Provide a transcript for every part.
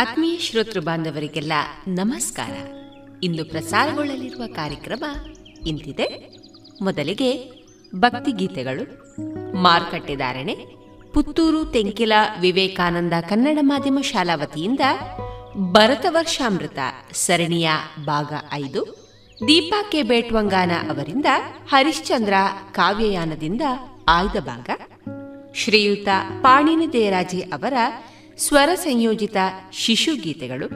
ಆತ್ಮೀಯ ಶ್ರೋತೃ ಬಾಂಧವರಿಗೆಲ್ಲ ನಮಸ್ಕಾರ. ಇಂದು ಪ್ರಸಾರಗೊಳ್ಳಲಿರುವ ಕಾರ್ಯಕ್ರಮ ಇಂತಿದೆ. ಮೊದಲಿಗೆ ಭಕ್ತಿಗೀತೆಗಳು ಮಾರುಕಟ್ಟೆದಾರಣೆ ಪುತ್ತೂರು ತೆಂಕಿಲ ವಿವೇಕಾನಂದ ಕನ್ನಡ ಮಾಧ್ಯಮ ಶಾಲಾ ವತಿಯಿಂದ ಭರತ ವರ್ಷಾಮೃತ ಸರಣಿಯ ಭಾಗ ಐದು, ದೀಪಾ ಕೆ ಬೇಟ್ವಂಗಾನ ಅವರಿಂದ ಹರಿಶ್ಚಂದ್ರ ಕಾವ್ಯಯಾನದಿಂದ ಆಯ್ದ ಭಾಗ, ಶ್ರೀಯುತ ಪಾಣಿನಿ ದೇರಾಜಿ ಅವರ ಸ್ವರ ಸಂಯೋಜಿತ ಶಿಶು ಗೀತೆಗಳು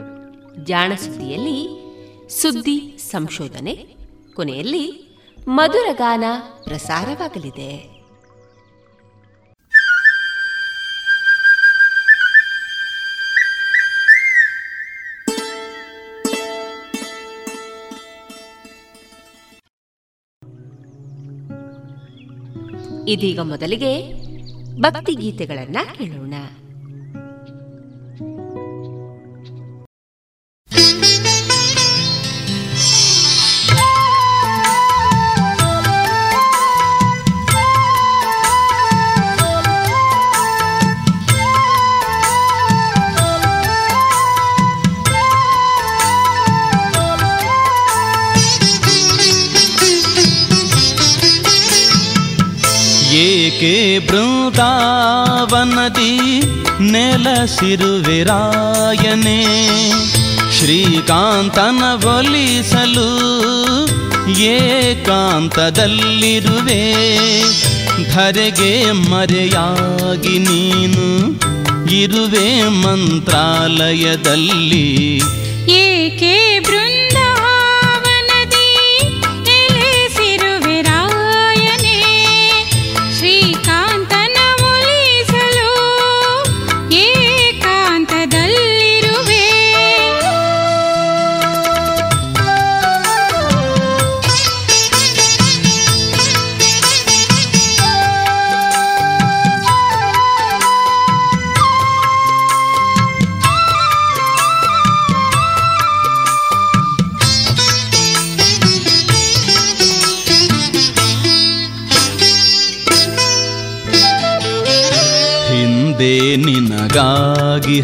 ಜಾಣಸುದ್ದಿಯಲ್ಲಿ ಸುದ್ದಿ ಸಂಶೋಧನೆ, ಕೊನೆಯಲ್ಲಿ ಮಧುರ ಗಾನ ಪ್ರಸಾರವಾಗಲಿದೆ. ಇದೀಗ ಮೊದಲಿಗೆ ಭಕ್ತಿ ಗೀತೆಗಳನ್ನ ಕೇಳೋಣ. ನೆಲಸಿರುವಿರಾಯನೆ ಶ್ರೀಕಾಂತನ ಒಲಿಸಲು ಏಕಾಂತದಲ್ಲಿರುವೆ. ಧರೆಗೆ ಮರೆಯಾಗಿ ನೀನು ಇರುವೆ ಮಂತ್ರಾಲಯದಲ್ಲಿ.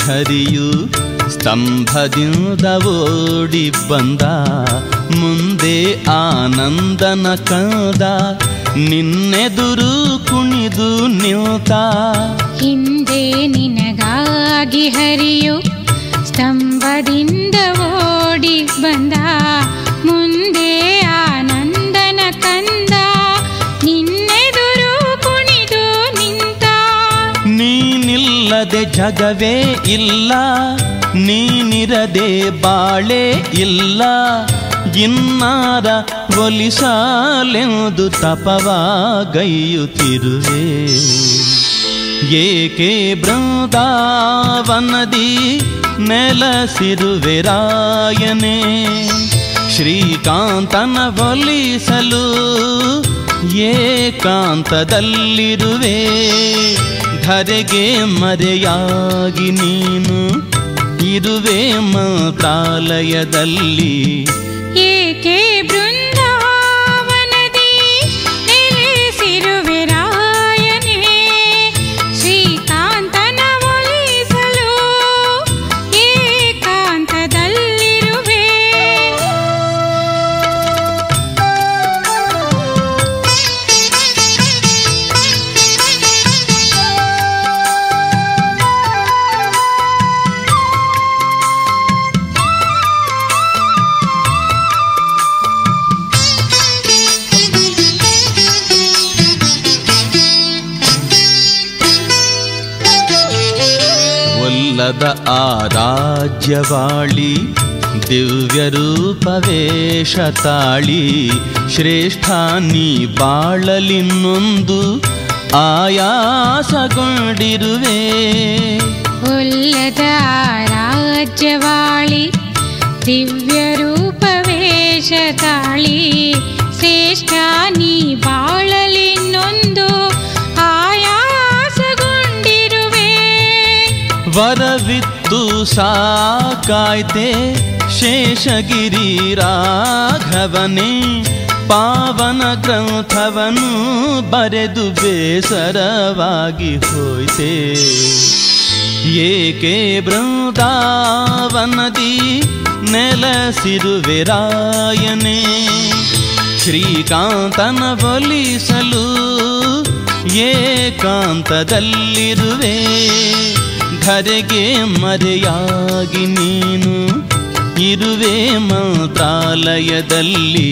ಹರಿಯು ಸ್ತಂಭದಿಂದ ಓಡಿ ಬಂದ. ಮುಂದೆ ಆನಂದನ ಕಂದ. ನಿನ್ನೆದುರು ಕುಣಿದು ನಿಂತ ಹಿಂದೆ ನಿನಗಾಗಿ ಹರಿಯು ಸ್ತಂಭದಿಂದ ಓಡಿ ಬಂದ. ಜಗವೇ ಇಲ್ಲ, ನೀನಿರದೆ ಬಾಳೆ ಇಲ್ಲ. ಇನ್ನಾರ ಒಲಿಸಾಲೆಂದು ತಪವಾಗೈಯುತ್ತಿರುವೆ ಏಕೆ ಬೃಂದಾವನದಿ ನೆಲಸಿರುವೆ ರಾಯನೇ? ಶ್ರೀಕಾಂತನ ಒಲಿಸಲು ಏಕಾಂತದಲ್ಲಿರುವೆ. ಧರೆಗೆ ಮರೆಯಾಗಿ ನೀನು ಇರುವೆ ಮಂತ್ರಾಲಯದಲ್ಲಿ ಒಲ್ಲದ ರೂಪವೇಶ ತಾಳಿ, ಶ್ರೇಷ್ಠ ನೀ ಬಾಳಲಿನ್ನೊಂದು ಆಯಾಸಗೊಂಡಿರುವೆ. ಉಲ್ಲದ ರಾಜ್ಯವಾಳಿ ದಿವ್ಯ ರೂಪವೇಶ ತಾಳಿ, ಶ್ರೇಷ್ಠ ನೀ ಬಾಳಲಿನ್ನೊಂದು ವರವಿತ್ತು ಸಾಕಾಯ್ತೆ ಶೇಷಗಿರಿ ರಾಘವನೇ ಪಾವನ ಗ್ರಂಥವನು ಬರೆದು ಬೇಸರವಾಗಿ ಹೋಯ್ತೆ. ಏಕೆ ಬೃಂದಾವನದಿ ನೆಲಸಿರುವೆ ರಾಯನೆ? ಶ್ರೀಕಾಂತನ ಬಲಿಸಲು ಏಕಾಂತದಲ್ಲಿರುವೆ? ಧರೆಗೆ ಮರೆಯಾಗಿ ನೀನು ಇರುವೆ ಮಂತ್ರಾಲಯದಲ್ಲಿ.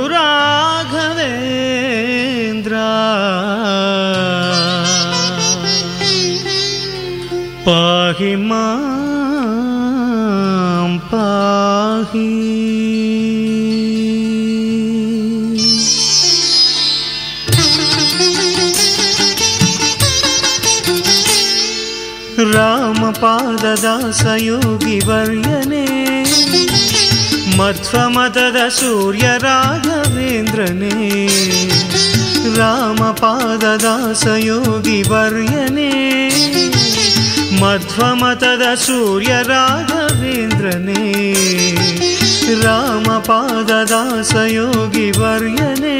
ಪಾಹಿ ಮಾಂ ಪಾಹಿ ರಾಮಪಾದದಾಸಯೋಗಿ ವರ್ಯನೇ ಮಧ್ವಮತದ ಸೂರ್ಯ ರಾಘವೇಂದ್ರನೇ ರಾಮಪಾದದಾಸಯೋಗಿ ವರ್ಯನೇ मध्वमतद सूर्यराघवेन्द्रने रामपाददासयोगिवर्यने।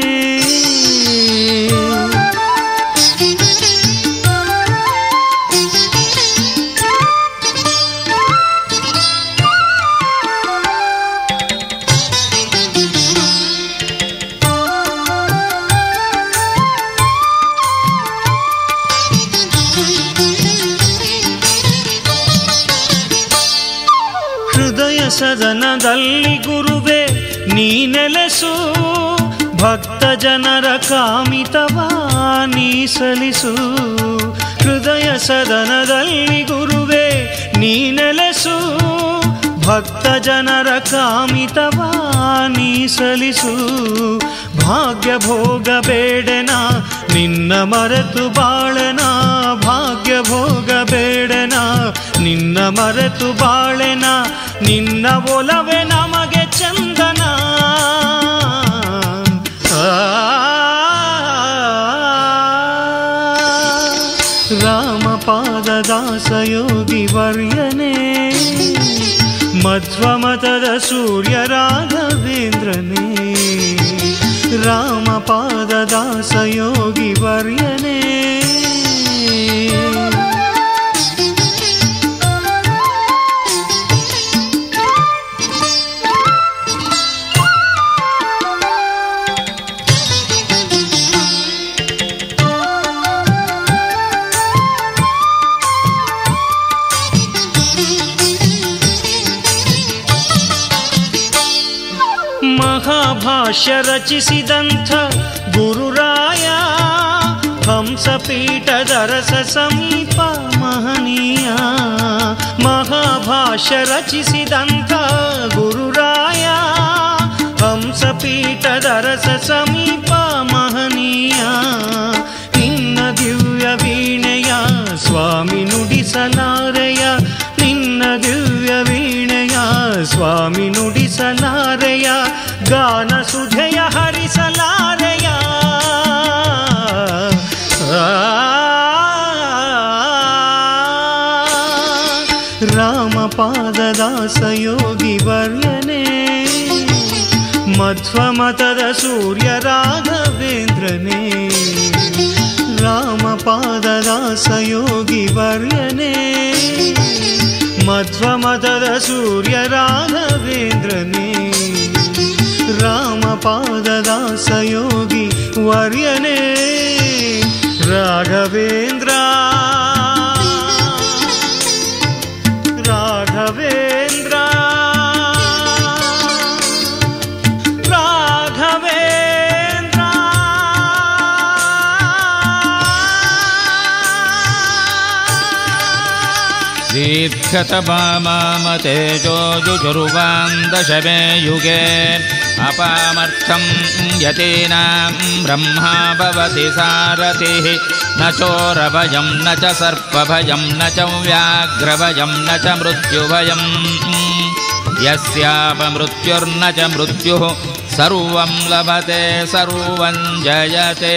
ಸದನದಲ್ಲಿ ಗುರುವೆ, ನೀ ನೆಲೆಸು. ಭಕ್ತ ಜನರ ಕಾಮಿತವ ನೀ ಸಲಿಸು. ಹೃದಯ ಸದನದಲ್ಲಿ ಗುರುವೆ, ನೀ ನೆಲೆಸು. ಭಕ್ತ ಜನರ ಕಾಮಿತವ ನೀ ಸಲಿಸು. ಭಾಗ್ಯ ಭೋಗ ಬೇಡನ, ನಿನ್ನ ಮರೆತು ಬಾಳನ. ಭಾಗ್ಯ ಭೋಗ ಬೇಡನ ನಿನ್ನ ಮರೆತು ಬಾಳೆನ, ನಿನ್ನ ಒಲವೆ ನಮಗೆ ಚಂದನ. ಯೋಗಿ ರಾಮಪಾದದಾಸಯೋಗಿ ವರ್ಯನೇ. ಮಧ್ವಮತದ ಸೂರ್ಯ ರಾಘವೇಂದ್ರನೇ. ರಾಮಪಾದದಾಸಯೋಗಿ ವರ್ಯನೇ. ರಚಿಸಿದಂಥ ಗುರುರಾಯ ಹಂಸಪೀಠದ ರಸ ಸಮೀಪ ಮಹನೀಯ ಮಹಾಭಾಷ್ಯ ರಚಿಸಿದಂಥ ಗುರುರಾಯ ಹಂಸಪೀಠದ ರಸ ಸಮೀಪ ಮಹನೀಯ ನಿನ್ನ ದಿವ್ಯ ವೀಣೆಯ ಸ್ವಾಮಿ ನುಡಿಸಲಾರೆಯ ನಿನ್ನ ದಿವ್ಯ ವೀಣೆಯ ಸ್ವಾಮಿ ನುಡಿಸಲಾರೆಯ ಗಾನ ಸುಧೆಯ ಮಧ್ವಮತದ ಸೂರ್ಯ ರಾಘವೇಂದ್ರನೇ ರಾಮಪಾದದಾಸಯೋಗಿ ವರ್ಯನೇ ಮಧ್ವಮತದ ಸೂರ್ಯ ರಾಘವೇಂದ್ರನೇ ರಾಮಪಾದದಾಸಯೋಗಿ ವರ್ಯನೇ. ರಾಘವೇಂದ್ರ ರಾಘವೇಂದ್ರ दीर्घतपामामतेजोजुजुर्वां दशमे युगे अपामर्थं यतीनां ब्रह्मा भवति सारथिः। न चोरभयं न च सर्पभयं न च व्याघ्रभयं न च मृत्युभयम् यस्यापमृत्युर्न च मृत्युः सर्वं लभते सर्वं जयते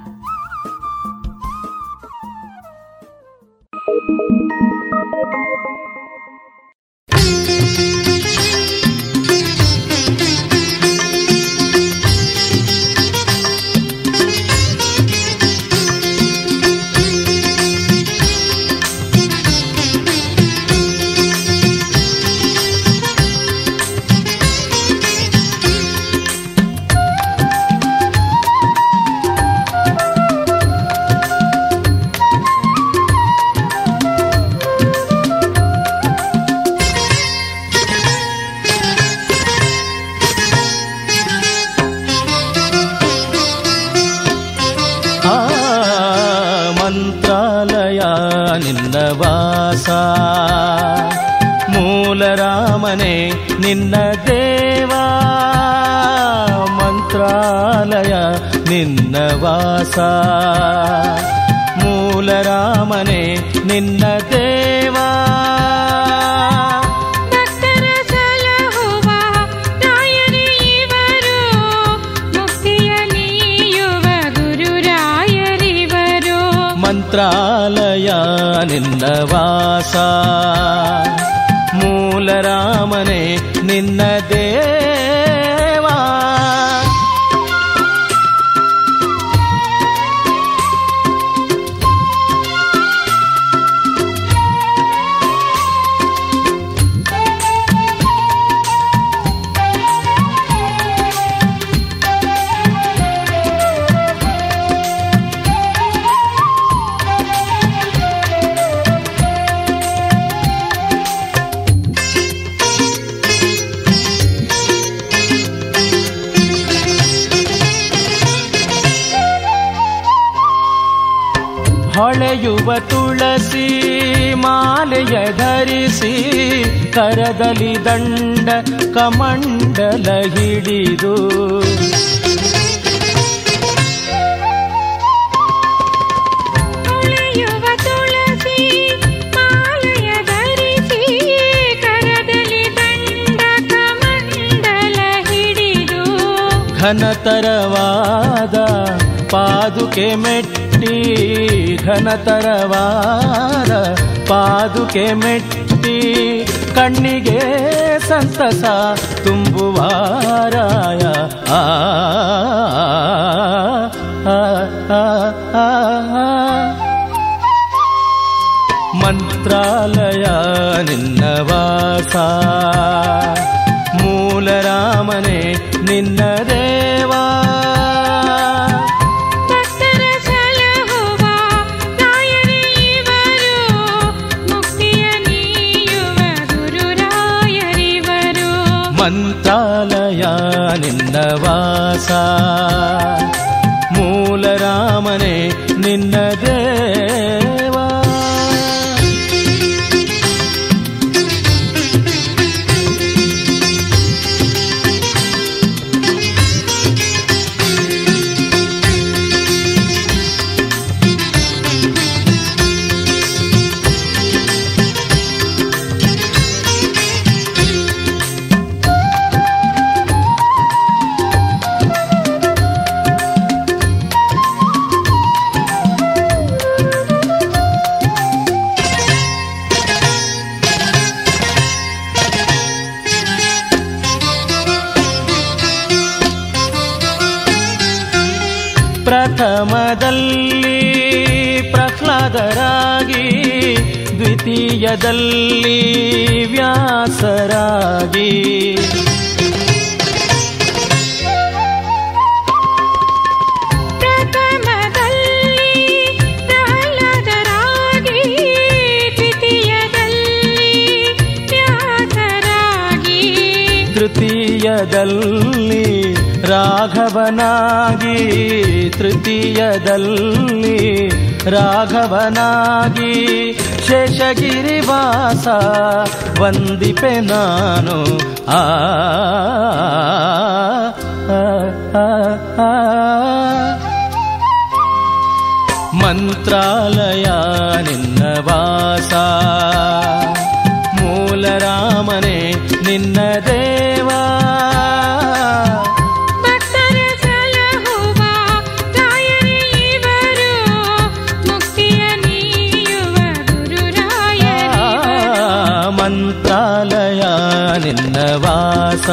ಮೂಲ ರಾಮನೇ ನಿನ್ನ ಕರದಲ್ಲಿ ದಂಡ ಕಮಂಡಲ ಹಿಡಿದು. ಘನತರವಾದ ಪಾದುಕೆ ಮೆಟ್ಟಿ ಘನತರವಾದ ಪಾದುಕೆ ಮೆಟ್ಟಿ ಕಣ್ಣಿಗೆ ಸಂತಸ ತುಂಬುವಾರಾಯ ಆ. ಮಂತ್ರಾಲಯ ನಿನ್ನ ವಾಸ. ಮೂಲ ನಿನ್ನ ದೇವಾ. ವಾಸ ದ್ವಿತೀಯದಲ್ಲಿ ವ್ಯಾಸರಾಗಿ. ತೃತೀಯದಲ್ಲಿ ರಾಘವನಾಗಿ ತೃತೀಯದಲ್ಲಿ ರಾಘವನಾಗಿ. ಶೇಷಗಿರಿವಾಸ ವಂದಿಪೆ ನಾನು ಆ. ಮಂತ್ರಾಲಯ ನಿನ್ನ ವಾಸ ಮೂಲ ರಾಮನೇ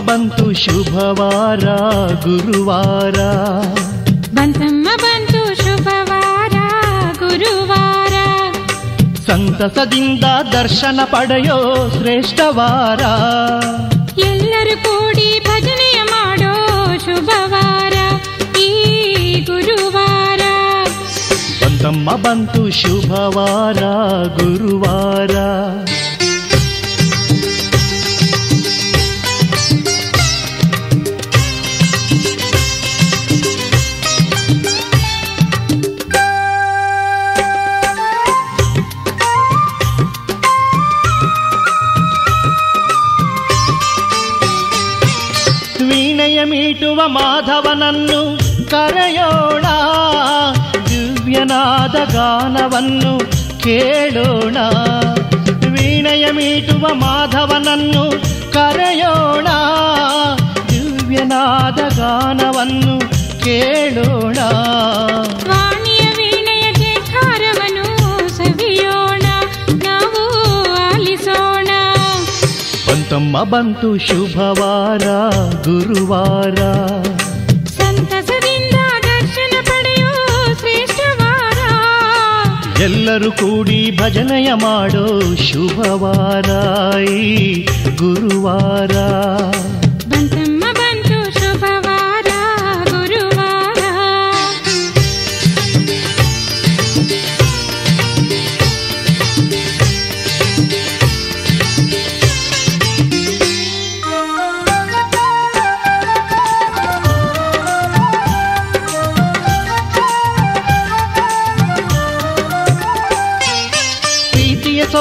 ಬಂತು ಶುಭವಾರ ಗುರುವಾರ. ಬಂತಮ್ಮ ಬಂತು ಶುಭವಾರ ಗುರುವಾರ. ಸಂತಸದಿಂದ ದರ್ಶನ ಪಡೆಯೋ ಶ್ರೇಷ್ಠವಾರ ಎಲ್ಲರೂ ಕೂಡಿ ಭಜನೆಯ ಮಾಡೋ ಶುಭವಾರ ಈ ಗುರುವಾರ. ಬಂತಮ್ಮ ಬಂತು ಶುಭವಾರ ಗುರುವಾರ. ಮೀಟುವ ಮಾಧವನನ್ನು ಕರೆಯೋಣ ದಿವ್ಯನಾದ ಗಾನವನ್ನು ಕೇಳೋಣ ವೀಣೆಯ ಮೀಟುವ ಮಾಧವನನ್ನು ಕರೆಯೋಣ ದಿವ್ಯನಾದ ಗಾನವನ್ನು ಕೇಳೋಣ ಬಂತಮ್ಮ ಬಂತು ಶುಭವಾರ ಗುರುವಾರ. ಸಂತಸದಿಂದ ದರ್ಶನ ಪಡೆಯೋ ಶ್ರೇಷ್ಠವಾರ ಎಲ್ಲರೂ ಕೂಡಿ ಭಜನೆಯ ಮಾಡೋ ಶುಭವಾರ ಗುರುವಾರ.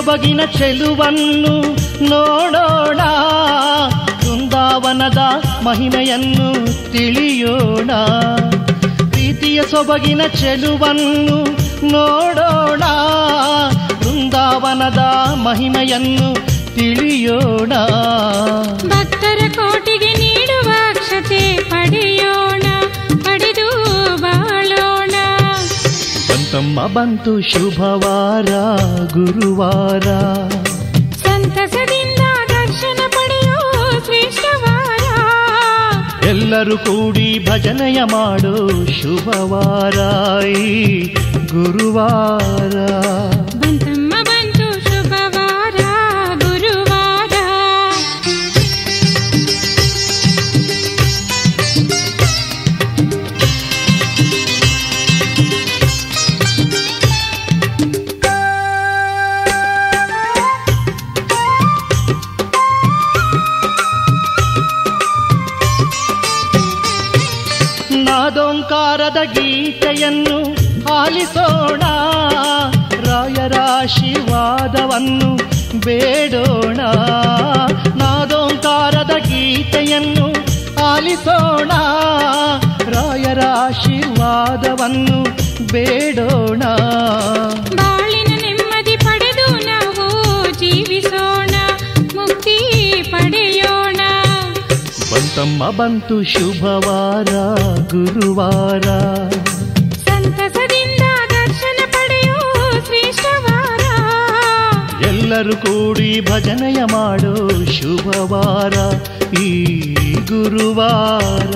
ಸೊಬಗಿನ ಚೆಲುವನ್ನು ನೋಡೋಣ. ವೃಂದಾವನದ ಮಹಿಮೆಯನ್ನು ತಿಳಿಯೋಣ. ಪ್ರೀತಿಯ ಸೊಬಗಿನ ಚೆಲುವನ್ನು ನೋಡೋಣ. ವೃಂದಾವನದ ಮಹಿಮೆಯನ್ನು ತಿಳಿಯೋಣ. ಭಕ್ತರ ಕೋಟಿಗೆ ನೀಡುವ ಅಕ್ಷತೆ ಪಡೆಯೋಣ. ಬಂತಮ್ಮ ಬಂತು ಶುಭವಾರ ಗುರುವಾರ. ಸಂತಸದಿಂದ ದರ್ಶನ ಪಡೆಯೋ ಶ್ರೇಷ್ಠವಾರ ಎಲ್ಲರೂ ಕೂಡಿ ಭಜನೆಯ ಮಾಡೋ ಶುಭವಾರ ಗುರುವಾರ. ಬಂತು ಶುಭವಾರ ಗುರುವಾರ. ಸಂತಸದಿಂದ ದರ್ಶನ ಪಡೆಯೋ ಶ್ರೇಷ್ಠವಾರ. ಎಲ್ಲರೂ ಕೂಡಿ ಭಜನೆಯ ಮಾಡೋ ಶುಭವಾರ ಈ ಗುರುವಾರ.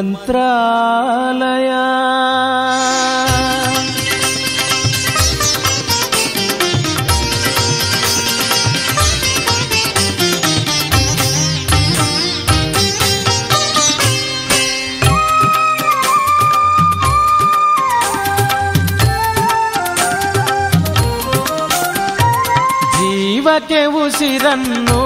ಮಂತ್ರಾಲಯ ಜೀವಕ್ಕೆ ಉಸಿರನ್ನು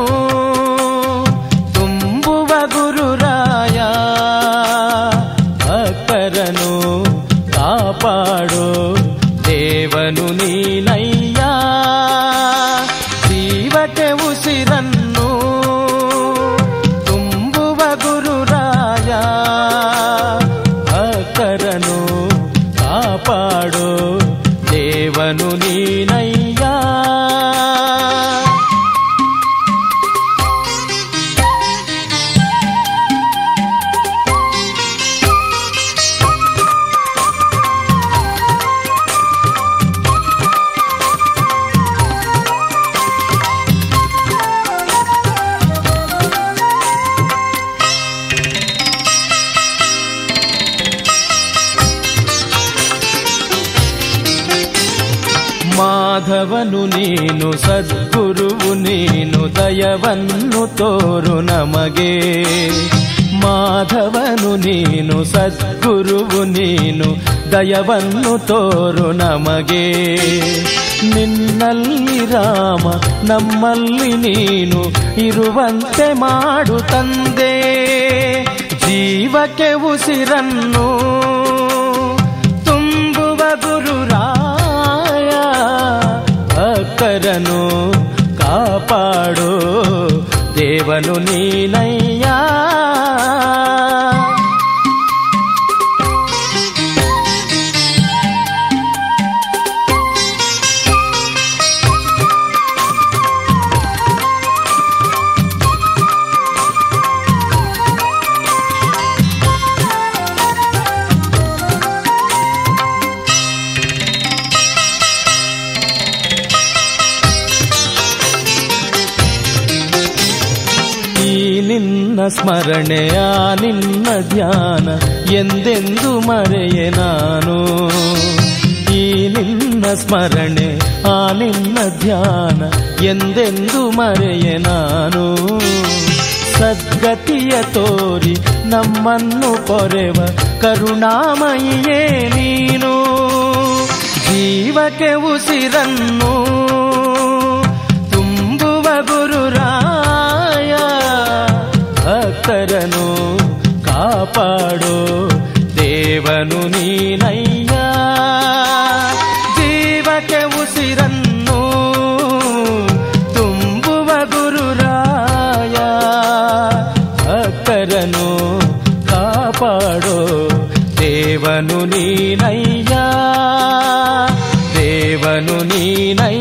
ಮಾಧವನು ನೀನು ಸದ್ಗುರುವು ನೀನು ದಯವನ್ನು ತೋರು ನಮಗೆ. ಮಾಧವನು ನೀನು ಸದ್ಗುರುವು ನೀನು ದಯವನ್ನು ತೋರು ನಮಗೆ. ನಿನ್ನಲ್ಲಿ ರಾಮ, ನಮ್ಮಲ್ಲಿ ನೀನು ಇರುವಂತೆ ಮಾಡು ತಂದೆ. ಜೀವಕ್ಕೆ ಉಸಿರನ್ನು ತುಂಬುವ ಗುರುರಾಯ కరను కాపాడు. దేవను నీనై ನಿನ್ನ ಸ್ಮರಣೆ, ಆ ನಿನ್ನ ಧ್ಯಾನ ಎಂದೆಂದು ಮರೆಯೆ ನಾನು? ಈ ನಿನ್ನ ಸ್ಮರಣೆ, ಆ ನಿನ್ನ ಧ್ಯಾನ ಎಂದೆಂದು ಮರೆಯೆ ನಾನು? ಸದ್ಗತಿಯ ತೋರಿ ನಮ್ಮನ್ನು ಪೊರೆವ ಕರುಣಾಮಯಿಯೇ ನೀನು? ಜೀವಕ್ಕೆ ಉಸಿರನ್ನು ತುಂಬುವ ಗುರುರಾಯ ಭಕ್ತರನು ಕಾಪಾಡೋ ದೇವನು ನೀನಯ್ಯ ಜೀವಕ್ಕೆ ಉಸಿರನ್ನು ತುಂಬುವ ಗುರುರಾಯ ಭಕ್ತರನು ಕಾಪಾಡೋ ದೇವನು ನೀನಯ್ಯ ದೇವನು ನೀನಯ್ಯ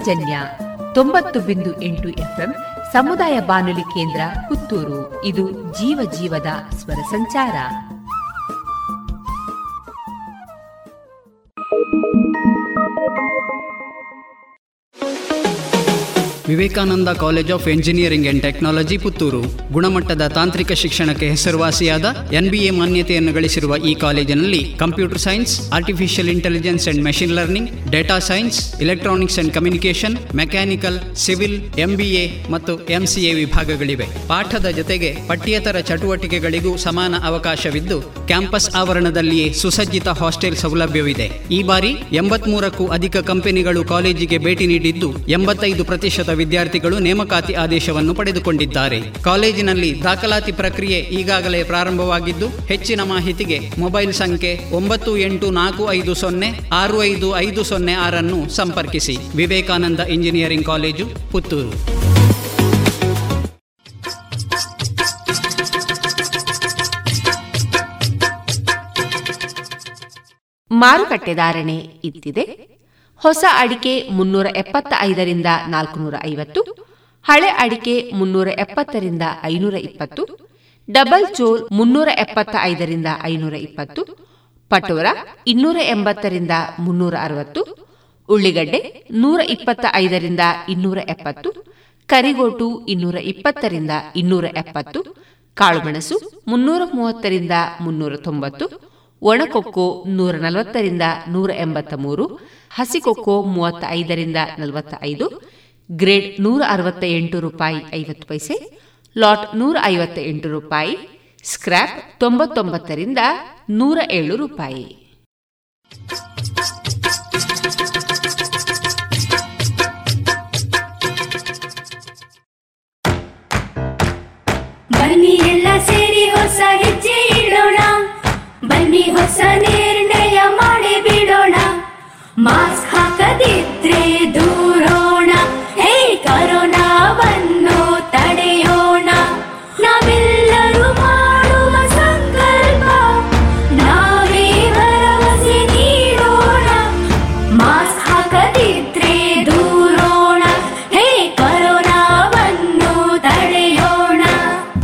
ಪಾಂಚಜನ್ಯ ತೊಂಬತ್ತು ಬಿಂದು ಎಂಟು ಎಫ್ಎಂ ಸಮುದಾಯ ಬಾನುಲಿ ಕೇಂದ್ರ ಪುತ್ತೂರು. ಇದು ಜೀವ ಜೀವದ ಸ್ವರ ಸಂಚಾರ. Vivekananda college of engineering and technology Puttur. ಗುಣಮಟ್ಟದ ತಾಂತ್ರಿಕ ಶಿಕ್ಷಣಕ್ಕೆ ಹೆಸರುವಾಸಿಯಾದ ಎನ್ಬಿಎ ಮಾನ್ಯತೆಯನ್ನು ಗಳಿಸಿರುವ ಈ ಕಾಲೇಜಿನಲ್ಲಿ computer science, artificial intelligence and machine learning data science, electronics and communication mechanical, civil, MBA ಮತ್ತು ಎಂಸಿಎ ವಿಭಾಗಗಳಿವೆ. ಪಾಠದ ಜೊತೆಗೆ ಪಠ್ಯೇತರ ಚಟುವಟಿಕೆಗಳಿಗೂ ಸಮಾನ ಅವಕಾಶವಿದ್ದು, ಕ್ಯಾಂಪಸ್ ಆವರಣದಲ್ಲಿಯೇ ಸುಸಜ್ಜಿತ ಹಾಸ್ಟೆಲ್ ಸೌಲಭ್ಯವಿದೆ. ಈ ಬಾರಿ ಎಂಬತ್ಮೂರಕ್ಕೂ ಅಧಿಕ ಕಂಪನಿಗಳು ಕಾಲೇಜಿಗೆ ಭೇಟಿ ನೀಡಿದ್ದು, ಎಂಬತ್ತೈದು ಪ್ರತಿಶತ ವಿದ್ಯಾರ್ಥಿಗಳು ನೇಮಕಾತಿ ಆದೇಶವನ್ನು ಪಡೆದುಕೊಂಡಿದ್ದಾರೆ. ಕಾಲೇಜಿನಲ್ಲಿ ದಾಖಲಾತಿ ಪ್ರಕ್ರಿಯೆ ಈಗಾಗಲೇ ಪ್ರಾರಂಭವಾಗಿದ್ದು, ಹೆಚ್ಚಿನ ಮಾಹಿತಿಗೆ ಮೊಬೈಲ್ ಸಂಖ್ಯೆ ಒಂಬತ್ತು ಎಂಟು ನಾಲ್ಕು ಐದು ಸೊನ್ನೆ, ಆರು ಐದು ಐದು ಸೊನ್ನೆ ಆರನ್ನು ಸಂಪರ್ಕಿಸಿ. Vivekananda engineering college, Puttur. ಮಾರುಕಟ್ಟೆ ಧಾರಣೆ ಇತ್ತಿದೆ. ಹೊಸ ಅಡಿಕೆ ಮುನ್ನೂರ ಎಪ್ಪತ್ತ ಐದರಿಂದ ನಾಲ್ಕುನೂರ ಐವತ್ತು, ಹಳೆ ಅಡಿಕೆ ಮುನ್ನೂರ ಎಪ್ಪತ್ತರಿಂದ ಐನೂರ ಇಪ್ಪತ್ತು, ಡಬಲ್ ಚೋಲ್ ಮುನ್ನೂರ ಎಪ್ಪತ್ತ ಐದರಿಂದ ಐನೂರ ಇಪ್ಪತ್ತು ಪಟೋರ ಇನ್ನೂರ ಎಂಬತ್ತರಿಂದ ಮುನ್ನೂರ ಅರವತ್ತು, ಉಳ್ಳಿಗಡ್ಡೆ ನೂರ ಇಪ್ಪತ್ತ ಐದರಿಂದ ಇನ್ನೂರ ಎಪ್ಪತ್ತು, ಕರಿಗೋಟು ಇನ್ನೂರ ಇಪ್ಪತ್ತರಿಂದ ಇನ್ನೂರ ಎಪ್ಪತ್ತು, ಕಾಳುಮೆಣಸು ಮುನ್ನೂರ ಮೂವತ್ತರಿಂದ ಮುನ್ನೂರ ತೊಂಬತ್ತು, ಒಣಕೊಕ್ಕೋ ನೂರ ನಲವತ್ತರಿಂದ ನೂರ ಎಂಬತ್ತ ಮೂರು, ಹಸಿಕೊಕ್ಕೋ ಮೂವತ್ತ ಐದರಿಂದ ನಲವತ್ತ ಐದು, ಗ್ರೇಡ್ ನೂರ ಅರವತ್ತ ಎಂಟು ರೂಪಾಯಿ ಐವತ್ತು ಪೈಸೆ, ಲಾಟ್ ನೂರ ಐವತ್ತ ಎಂಟು ರೂಪಾಯಿ ಸ್ಕ್ರ್ಯಾಪ್ ತೊಂಬತ್ತೊಂಬತ್ತರಿಂದ ನೂರ ಏಳು ರೂಪಾಯಿ. ಬನ್ನಿ ಎಲ್ಲ ಸೇರಿ ಹೊಸ ಹೆಜ್ಜೆ ಇಡೋಣ. ಬನ್ನಿ ಹೊಸ ನಿರ್ಣಯ ಮಾಡಿ ಬಿಡೋಣ. ಮಾಸ್ಕ್ ಹಾಕದಿದ್ರೆ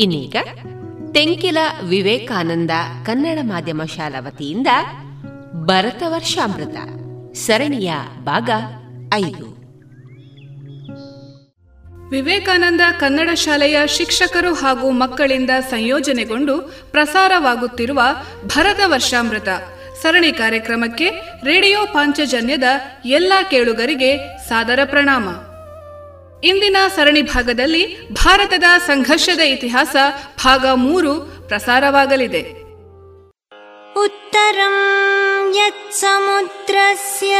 ಇನ್ನೀಗ ತೆಂಕಿಲ ವಿವೇಕಾನಂದ ಕನ್ನಡ ಮಾಧ್ಯಮ ಶಾಲಾ ವತಿಯಿಂದ ಭರತ ವರ್ಷಾಮೃತ, ಸರಣಿಯ ಭಾಗ ಐದು. ವಿವೇಕಾನಂದ ಕನ್ನಡ ಶಾಲೆಯ ಶಿಕ್ಷಕರು ಹಾಗೂ ಮಕ್ಕಳಿಂದ ಸಂಯೋಜನೆಗೊಂಡು ಪ್ರಸಾರವಾಗುತ್ತಿರುವ ಭರತ ವರ್ಷಾಮೃತ, ಸರಣಿ ಕಾರ್ಯಕ್ರಮಕ್ಕೆ ರೇಡಿಯೋ ಪಾಂಚಜನ್ಯದ ಎಲ್ಲಾ ಕೇಳುಗರಿಗೆ ಸಾದರ ಪ್ರಣಾಮ. ಇಂದಿನ ಸರಣಿ ಭಾಗದಲ್ಲಿ ಭಾರತದ ಸಂಘರ್ಷದ ಇತಿಹಾಸ ಭಾಗ ಮೂರು ಪ್ರಸಾರವಾಗಲಿದೆ. ಉತ್ತರಂ ಯತ್ಸಮುದ್ರಸ್ಯ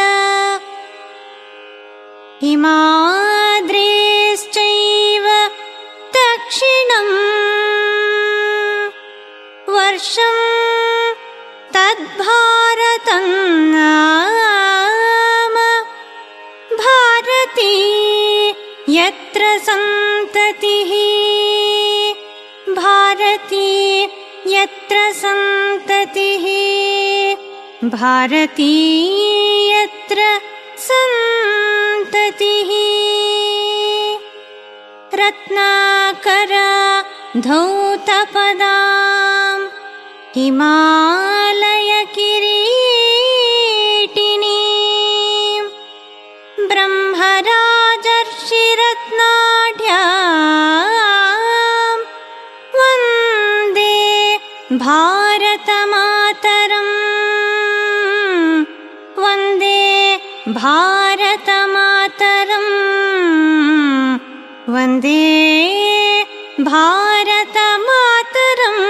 ಹಿಮಾದ್ರೇಶ್ಚೈವ ದಕ್ಷಿಣಂ ವರ್ಷಂ ತದ್ಭಾರತಂ ಭಾರತಂ ಭಾರತೀ यत्र सन्ततिः भारती यत्र सन्ततिः भारती यत्र सन्ततिः। रत्नाकरा धौतपदां हिमालयकिरीटिनी वन्दे भारतमातरम् वन्दे भारतमातरम्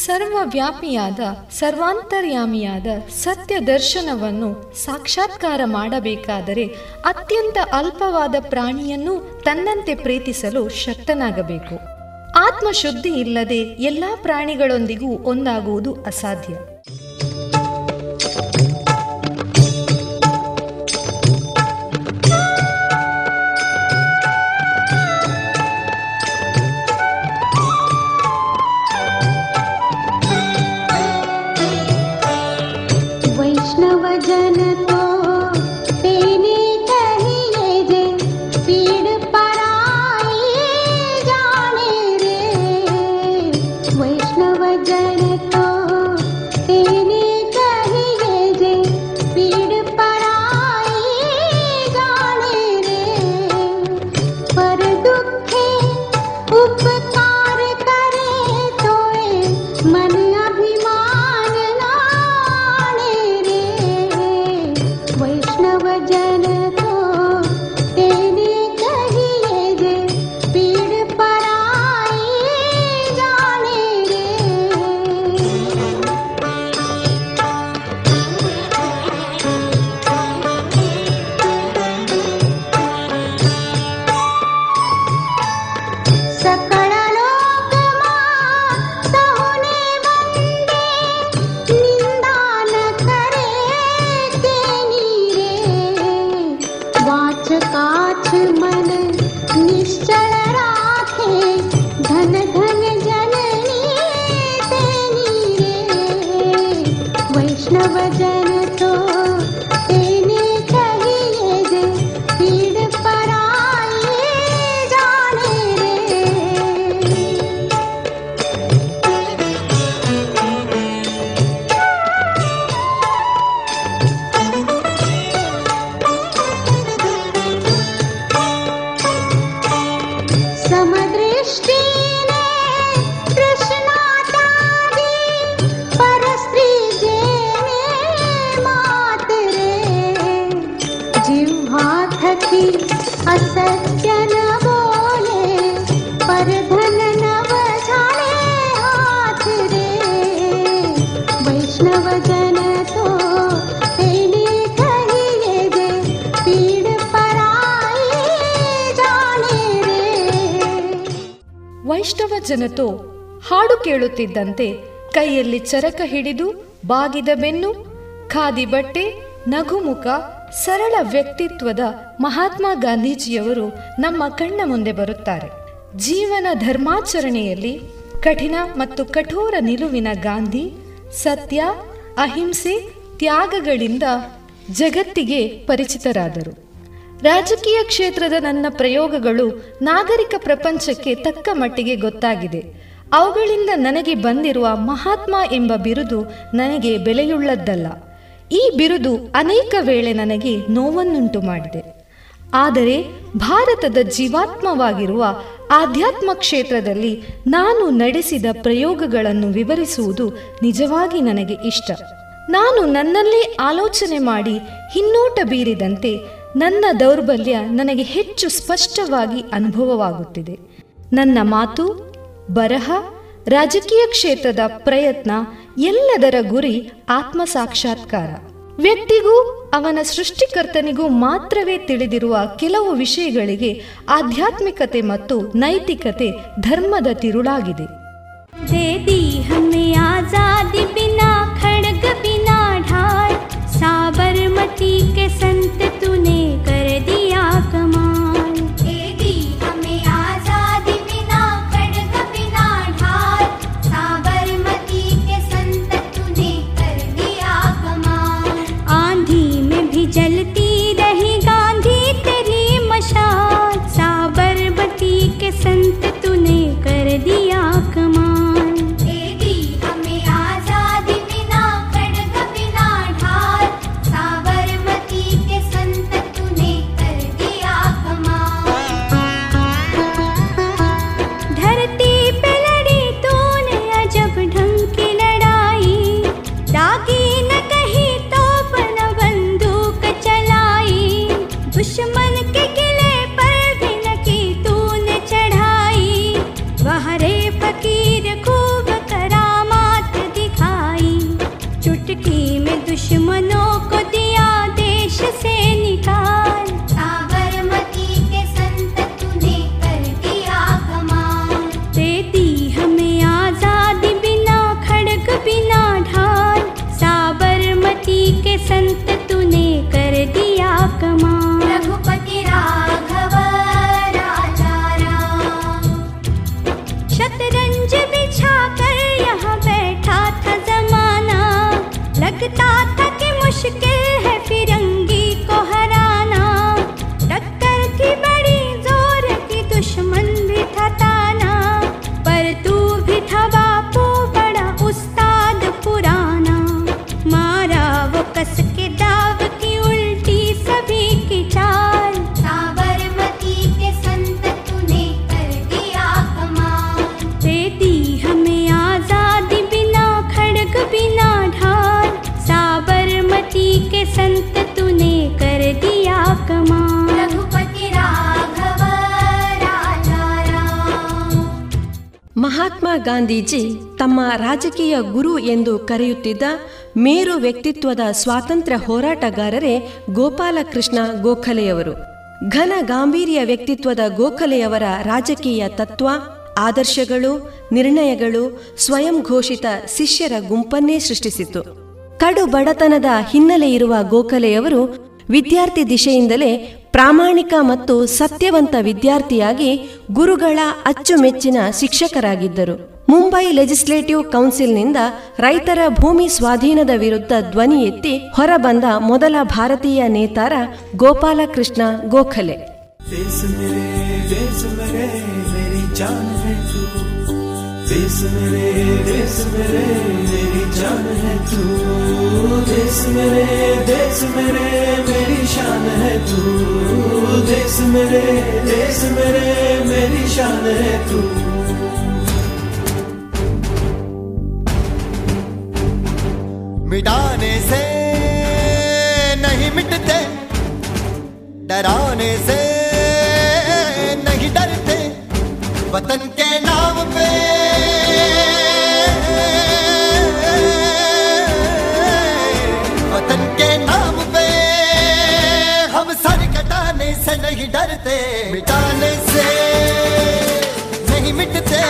ಸರ್ವವ್ಯಾಪಿಯಾದ ಸರ್ವಾಂತರ್ಯಾಮಿಯಾದ ಸತ್ಯ ದರ್ಶನವನ್ನು ಸಾಕ್ಷಾತ್ಕಾರ ಮಾಡಬೇಕಾದರೆ ಅತ್ಯಂತ ಅಲ್ಪವಾದ ಪ್ರಾಣಿಯನ್ನು ತನ್ನಂತೆ ಪ್ರೀತಿಸಲು ಶಕ್ತನಾಗಬೇಕು ಆತ್ಮಶುದ್ಧಿ ಇಲ್ಲದೆ ಎಲ್ಲಾ ಪ್ರಾಣಿಗಳೊಂದಿಗೂ ಒಂದಾಗುವುದು ಅಸಾಧ್ಯ ಜನತೋ ಹಾಡು ಕೇಳುತ್ತಿದ್ದಂತೆ ಕೈಯಲ್ಲಿ ಚರಕ ಹಿಡಿದು ಬಾಗಿದ ಬೆನ್ನು, ಖಾದಿ ಬಟ್ಟೆ, ನಗುಮುಖ, ಸರಳ ವ್ಯಕ್ತಿತ್ವದ ಮಹಾತ್ಮ ಗಾಂಧೀಜಿಯವರು ನಮ್ಮ ಕಣ್ಣ ಮುಂದೆ ಬರುತ್ತಾರೆ. ಜೀವನ ಧರ್ಮಾಚರಣೆಯಲ್ಲಿ ಕಠಿಣ ಮತ್ತು ಕಠೋರ ನಿಲುವಿನ ಗಾಂಧಿ, ಸತ್ಯ, ಅಹಿಂಸೆ, ತ್ಯಾಗಗಳಿಂದ ಜಗತ್ತಿಗೆ ಪರಿಚಿತರಾದರು. ರಾಜಕೀಯ ಕ್ಷೇತ್ರದ ನನ್ನ ಪ್ರಯೋಗಗಳು ನಾಗರಿಕ ಪ್ರಪಂಚಕ್ಕೆ ತಕ್ಕ ಮಟ್ಟಿಗೆ ಗೊತ್ತಾಗಿದೆ. ಅವುಗಳಿಂದ ನನಗೆ ಬಂದಿರುವ ಮಹಾತ್ಮ ಎಂಬ ಬಿರುದು ನನಗೆ ಬೆಲೆಯುಳ್ಳದ್ದಲ್ಲ. ಈ ಬಿರುದು ಅನೇಕ ವೇಳೆ ನನಗೆ ನೋವನ್ನುಂಟು ಮಾಡಿದೆ. ಆದರೆ ಭಾರತದ ಜೀವಾತ್ಮವಾಗಿರುವ ಆಧ್ಯಾತ್ಮ ಕ್ಷೇತ್ರದಲ್ಲಿ ನಾನು ನಡೆಸಿದ ಪ್ರಯೋಗಗಳನ್ನು ವಿವರಿಸುವುದು ನಿಜವಾಗಿ ನನಗೆ ಇಷ್ಟ. ನಾನು ನನ್ನಲ್ಲೇ ಆಲೋಚನೆ ಮಾಡಿ ಹಿನ್ನೋಟ ಬೀರಿದಂತೆ ನನ್ನ ದೌರ್ಬಲ್ಯ ನನಗೆ ಹೆಚ್ಚು ಸ್ಪಷ್ಟವಾಗಿ ಅನುಭವವಾಗುತ್ತಿದೆ. ನನ್ನ ಮಾತು, ಬರಹ, ರಾಜಕೀಯ ಕ್ಷೇತ್ರದ ಪ್ರಯತ್ನ ಎಲ್ಲದರ ಗುರಿ ಆತ್ಮ ಸಾಕ್ಷಾತ್ಕಾರ ವ್ಯಕ್ತಿಗೂ, ಅವನ ಸೃಷ್ಟಿಕರ್ತನಿಗೂ ಮಾತ್ರವೇ ತಿಳಿದಿರುವ ಕೆಲವು ವಿಷಯಗಳಿಗೆ ಆಧ್ಯಾತ್ಮಿಕತೆ ಮತ್ತು ನೈತಿಕತೆ ಧರ್ಮದ ತಿರುಳಾಗಿದೆ. साबरमती के संत तूने कर ಗಾಂಧೀಜಿ ತಮ್ಮ ರಾಜಕೀಯ ಗುರು ಎಂದು ಕರೆಯುತ್ತಿದ್ದ ಮೇರು ವ್ಯಕ್ತಿತ್ವದ ಸ್ವಾತಂತ್ರ್ಯ ಹೋರಾಟಗಾರರೇ ಗೋಪಾಲಕೃಷ್ಣ ಗೋಖಲೆಯವರು. ಘನ ಗಾಂಭೀರ್ಯ ವ್ಯಕ್ತಿತ್ವದ ಗೋಖಲೆಯವರ ರಾಜಕೀಯ ತತ್ವ, ಆದರ್ಶಗಳು, ನಿರ್ಣಯಗಳು ಸ್ವಯಂ ಘೋಷಿತ ಶಿಷ್ಯರ ಗುಂಪನ್ನೇ ಸೃಷ್ಟಿಸಿತು ಕಡು ಬಡತನದ ಹಿನ್ನೆಲೆ ಇರುವ ಗೋಖಲೆಯವರು ವಿದ್ಯಾರ್ಥಿ ದಿಶೆಯಿಂದಲೇ ಪ್ರಾಮಾಣಿಕ ಮತ್ತು ಸತ್ಯವಂತ ವಿದ್ಯಾರ್ಥಿಯಾಗಿ ಗುರುಗಳ ಅಚ್ಚುಮೆಚ್ಚಿನ ಶಿಕ್ಷಕರಾಗಿದ್ದರು. ಮುಂಬೈ ಲೆಜಿಸ್ಲೇಟಿವ್ ಕೌನ್ಸಿಲ್ನಿಂದ ರೈತರ ಭೂಮಿ ಸ್ವಾಧೀನದ ವಿರುದ್ಧ ಧ್ವನಿ ಎತ್ತಿ ಹೊರಬಂದ ಮೊದಲ ಭಾರತೀಯ ನೇತಾರ ಗೋಪಾಲಕೃಷ್ಣ ಗೋಖಲೆ. देश शान है तू, देश मेरे देश मेरे, मेरी शान है तू। मिटाने से नहीं मिटते, डराने से नहीं डरते। वतन के नाम पे डरते मिटाने से नहीं मिटते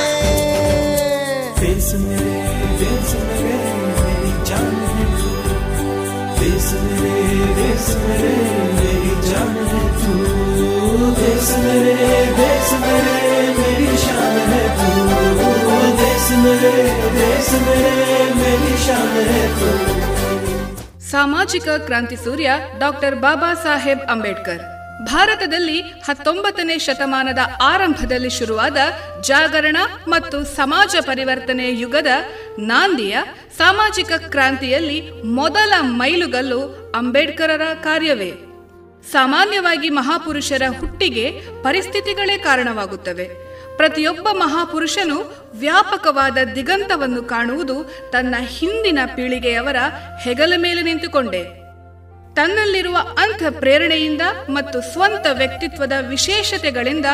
देश मेरे देश मेरे मेरी जान है तू देश मेरे देश मेरे मेरी जान है तू देश मेरे देश मेरे मेरी शान है तू देश मेरे देश मेरे मेरी शान है तू ಸಾಮಾಜಿಕ ಕ್ರಾಂತಿ ಸೂರ್ಯ ಡಾಕ್ಟರ್ ಬಾಬಾ ಸಾಹೇಬ್ ಅಂಬೇಡ್ಕರ್ ಭಾರತದಲ್ಲಿ ಹತ್ತೊಂಬತ್ತನೇ ಶತಮಾನದ ಆರಂಭದಲ್ಲಿ ಶುರುವಾದ ಜಾಗರಣ ಮತ್ತು ಸಮಾಜ ಪರಿವರ್ತನೆ ಯುಗದ ನಾಂದಿಯ ಸಾಮಾಜಿಕ ಕ್ರಾಂತಿಯಲ್ಲಿ ಮೊದಲ ಮೈಲುಗಲ್ಲು ಅಂಬೇಡ್ಕರರ ಕಾರ್ಯವೇ. ಸಾಮಾನ್ಯವಾಗಿ ಮಹಾಪುರುಷರ ಹುಟ್ಟಿಗೆ ಪರಿಸ್ಥಿತಿಗಳೇ ಕಾರಣವಾಗುತ್ತವೆ. ಪ್ರತಿಯೊಬ್ಬ ಮಹಾಪುರುಷನು ವ್ಯಾಪಕವಾದ ದಿಗಂತವನ್ನು ಕಾಣುವುದು ತನ್ನ ಹಿಂದಿನ ಪೀಳಿಗೆಯವರ ಹೆಗಲ ಮೇಲೆ ನಿಂತುಕೊಂಡೆ. ತನ್ನಲ್ಲಿರುವ ಅಂಥ ಪ್ರೇರಣೆಯಿಂದ ಮತ್ತು ಸ್ವಂತ ವ್ಯಕ್ತಿತ್ವದ ವಿಶೇಷತೆಗಳಿಂದ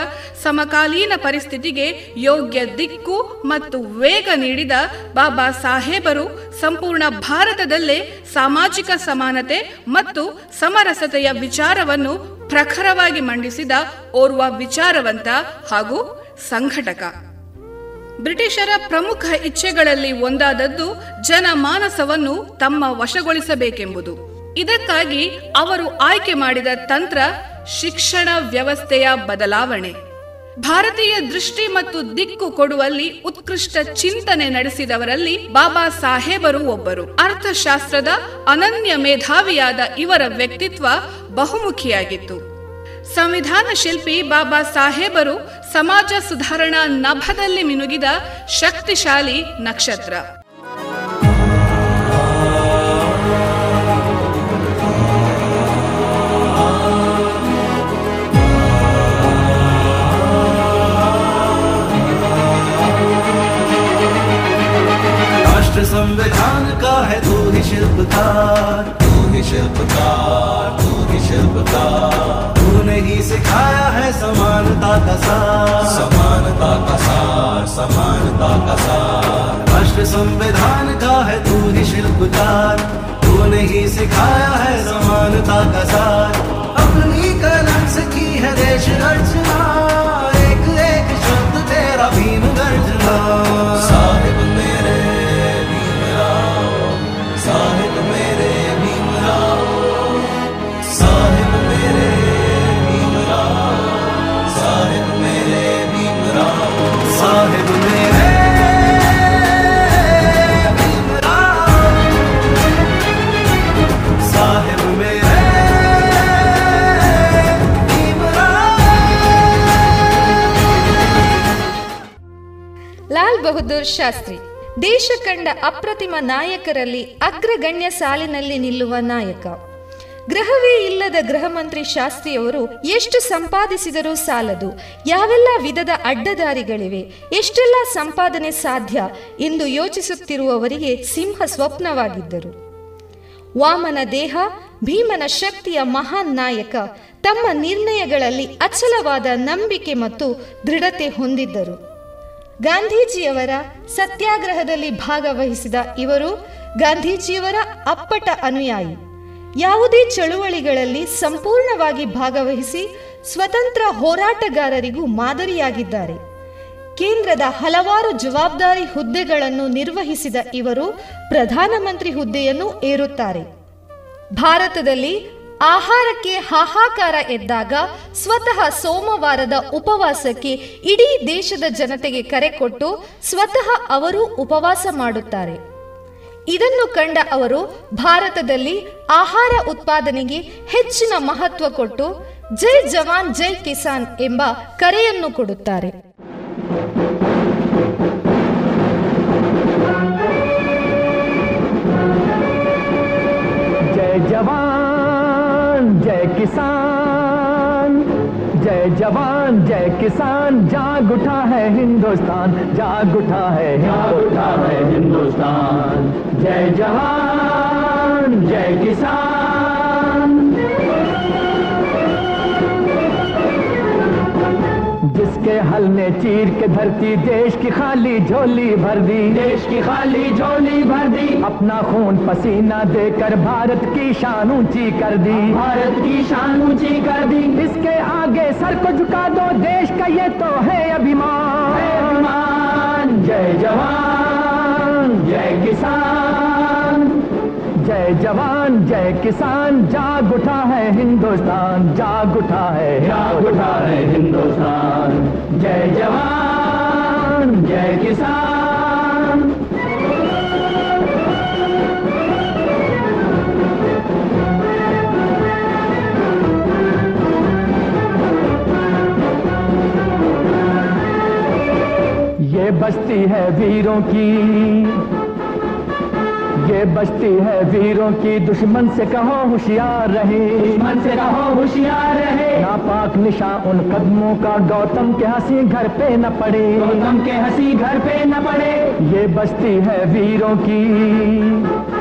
ಸಮಕಾಲೀನ ಪರಿಸ್ಥಿತಿಗೆ ಯೋಗ್ಯ ದಿಕ್ಕು ಮತ್ತು ವೇಗ ನೀಡಿದ ಬಾಬಾ ಸಾಹೇಬರು ಸಂಪೂರ್ಣ ಭಾರತದಲ್ಲೇ ಸಾಮಾಜಿಕ ಸಮಾನತೆ ಮತ್ತು ಸಮರಸತೆಯ ವಿಚಾರವನ್ನು ಪ್ರಖರವಾಗಿ ಮಂಡಿಸಿದ ಓರ್ವ ವಿಚಾರವಂತ ಹಾಗೂ ಸಂಘಟಕ. ಬ್ರಿಟಿಷರ ಪ್ರಮುಖ ಇಚ್ಛೆಗಳಲ್ಲಿ ಒಂದಾದದ್ದು ಜನಮಾನಸವನ್ನು ತಮ್ಮ ವಶಗೊಳಿಸಬೇಕೆಂಬುದು. ಇದಕ್ಕಾಗಿ ಅವರು ಆಯ್ಕೆ ಮಾಡಿದ ತಂತ್ರ ಶಿಕ್ಷಣ ವ್ಯವಸ್ಥೆಯ ಬದಲಾವಣೆ. ಭಾರತೀಯ ದೃಷ್ಟಿ ಮತ್ತು ದಿಕ್ಕು ಕೊಡುವಲ್ಲಿ ಉತ್ಕೃಷ್ಟ ಚಿಂತನೆ ನಡೆಸಿದವರಲ್ಲಿ ಬಾಬಾ ಸಾಹೇಬರು ಒಬ್ಬರು. ಅರ್ಥಶಾಸ್ತ್ರದ ಅನನ್ಯ ಮೇಧಾವಿಯಾದ ಇವರ ವ್ಯಕ್ತಿತ್ವ ಬಹುಮುಖಿಯಾಗಿತ್ತು. ಸಂವಿಧಾನ ಶಿಲ್ಪಿ ಬಾಬಾ ಸಾಹೇಬರು ಸಮಾಜ ಸುಧಾರಣಾ ನಭದಲ್ಲಿ ಮಿನುಗಿದ ಶಕ್ತಿಶಾಲಿ ನಕ್ಷತ್ರ. संविधान का है तू ही शिल्पकार। तू ही शिल्पकार तू ही शिल्पकार। तूने ही सिखाया है समानता का सार। समानता का सार समानता का सार। राष्ट्र संविधान का है तू ही शिल्पकार। तूने ही सिखाया है समानता का सार। अपनी कलम से की है देश रचना। ಬಹದ್ದೂರ್ ಶಾಸ್ತ್ರಿ. ದೇಶ ಕಂಡ ಅಪ್ರತಿಮ ನಾಯಕರಲ್ಲಿ ಅಗ್ರಗಣ್ಯ ಸಾಲಿನಲ್ಲಿ ನಿಲ್ಲುವ ನಾಯಕ. ಗ್ರಹವೇ ಇಲ್ಲದ ಗೃಹ ಮಂತ್ರಿ ಶಾಸ್ತ್ರಿಯವರು ಎಷ್ಟು ಸಂಪಾದಿಸಿದರೂ ಸಾಲದು. ಯಾವೆಲ್ಲ ವಿಧದ ಅಡ್ಡದಾರಿಗಳಿವೆ. ಎಷ್ಟೆಲ್ಲ ಸಂಪಾದನೆ ಸಾಧ್ಯ ಎಂದು ಯೋಚಿಸುತ್ತಿರುವವರಿಗೆ ಸಿಂಹ ಸ್ವಪ್ನವಾಗಿದ್ದರು. ವಾಮನ ದೇಹ, ಭೀಮನ ಶಕ್ತಿಯ ಮಹಾನ್ ನಾಯಕ, ತಮ್ಮ ನಿರ್ಣಯಗಳಲ್ಲಿ ಅಚಲವಾದ ನಂಬಿಕೆ ಮತ್ತು ದೃಢತೆ ಹೊಂದಿದ್ದರು. ಗಾಂಧೀಜಿಯವರ ಸತ್ಯಾಗ್ರಹದಲ್ಲಿ ಭಾಗವಹಿಸಿದ ಇವರು ಗಾಂಧೀಜಿಯವರ ಅಪ್ಪಟ ಅನುಯಾಯಿ. ಯಾವುದೇ ಚಳುವಳಿಗಳಲ್ಲಿ ಸಂಪೂರ್ಣವಾಗಿ ಭಾಗವಹಿಸಿ ಸ್ವತಂತ್ರ ಹೋರಾಟಗಾರರಿಗೂ ಮಾದರಿಯಾಗಿದ್ದಾರೆ. ಕೇಂದ್ರದ ಹಲವಾರು ಜವಾಬ್ದಾರಿ ಹುದ್ದೆಗಳನ್ನು ನಿರ್ವಹಿಸಿದ ಇವರು ಪ್ರಧಾನಮಂತ್ರಿ ಹುದ್ದೆಯನ್ನು ಏರುತ್ತಾರೆ. ಭಾರತದಲ್ಲಿ ಆಹಾರಕ್ಕೆ ಹಾಹಾಕಾರ ಎದ್ದಾಗ ಸ್ವತಃ ಸೋಮವಾರದ ಉಪವಾಸಕ್ಕೆ ಇಡೀ ದೇಶದ ಜನತೆಗೆ ಕರೆ ಕೊಟ್ಟು ಸ್ವತಃ ಅವರು ಉಪವಾಸ ಮಾಡುತ್ತಾರೆ. ಇದನ್ನು ಕಂಡ ಅವರು ಭಾರತದಲ್ಲಿ ಆಹಾರ ಉತ್ಪಾದನೆಗೆ ಹೆಚ್ಚಿನ ಮಹತ್ವ ಕೊಟ್ಟು ಜೈ ಜವಾನ್, ಜೈ ಕಿಸಾನ್ ಎಂಬ ಕರೆಯನ್ನು ಕೊಡುತ್ತಾರೆ. ಜೈ ಜವಾನ್ किसान। जय जवान, जय किसान, जाग उठा है हिंदुस्तान, जाग उठा है जाग उठा है हिंदुस्तान। जय जवान, जय किसान। हल ने चीर के धरती देश की खाली झोली भर दी। देश की खाली झोली भर दी। अपना खून पसीना देकर भारत की शान ऊँची कर दी। भारत की शान ऊँची कर दी। इसके आगे सर को झुका दो देश का ये तो है अभिमान। अभिमान। जय जवान जय किसान। जय जवान जय किसान जाग उठा है हिंदुस्तान जाग उठा है। जाग उठा है हिंदुस्तान। जय जवान जय किसान। ये बस्ती है वीरों की। ये बस्ती है वीरों की दुश्मन से कहो होशियार रहे। दुश्मन से कहो होशियार रहे। नापाक निशा उन कदमों का गौतम के हँसी घर पे न पड़े। गौतम के हँसी घर पे न पड़े। ये बस्ती है वीरों की।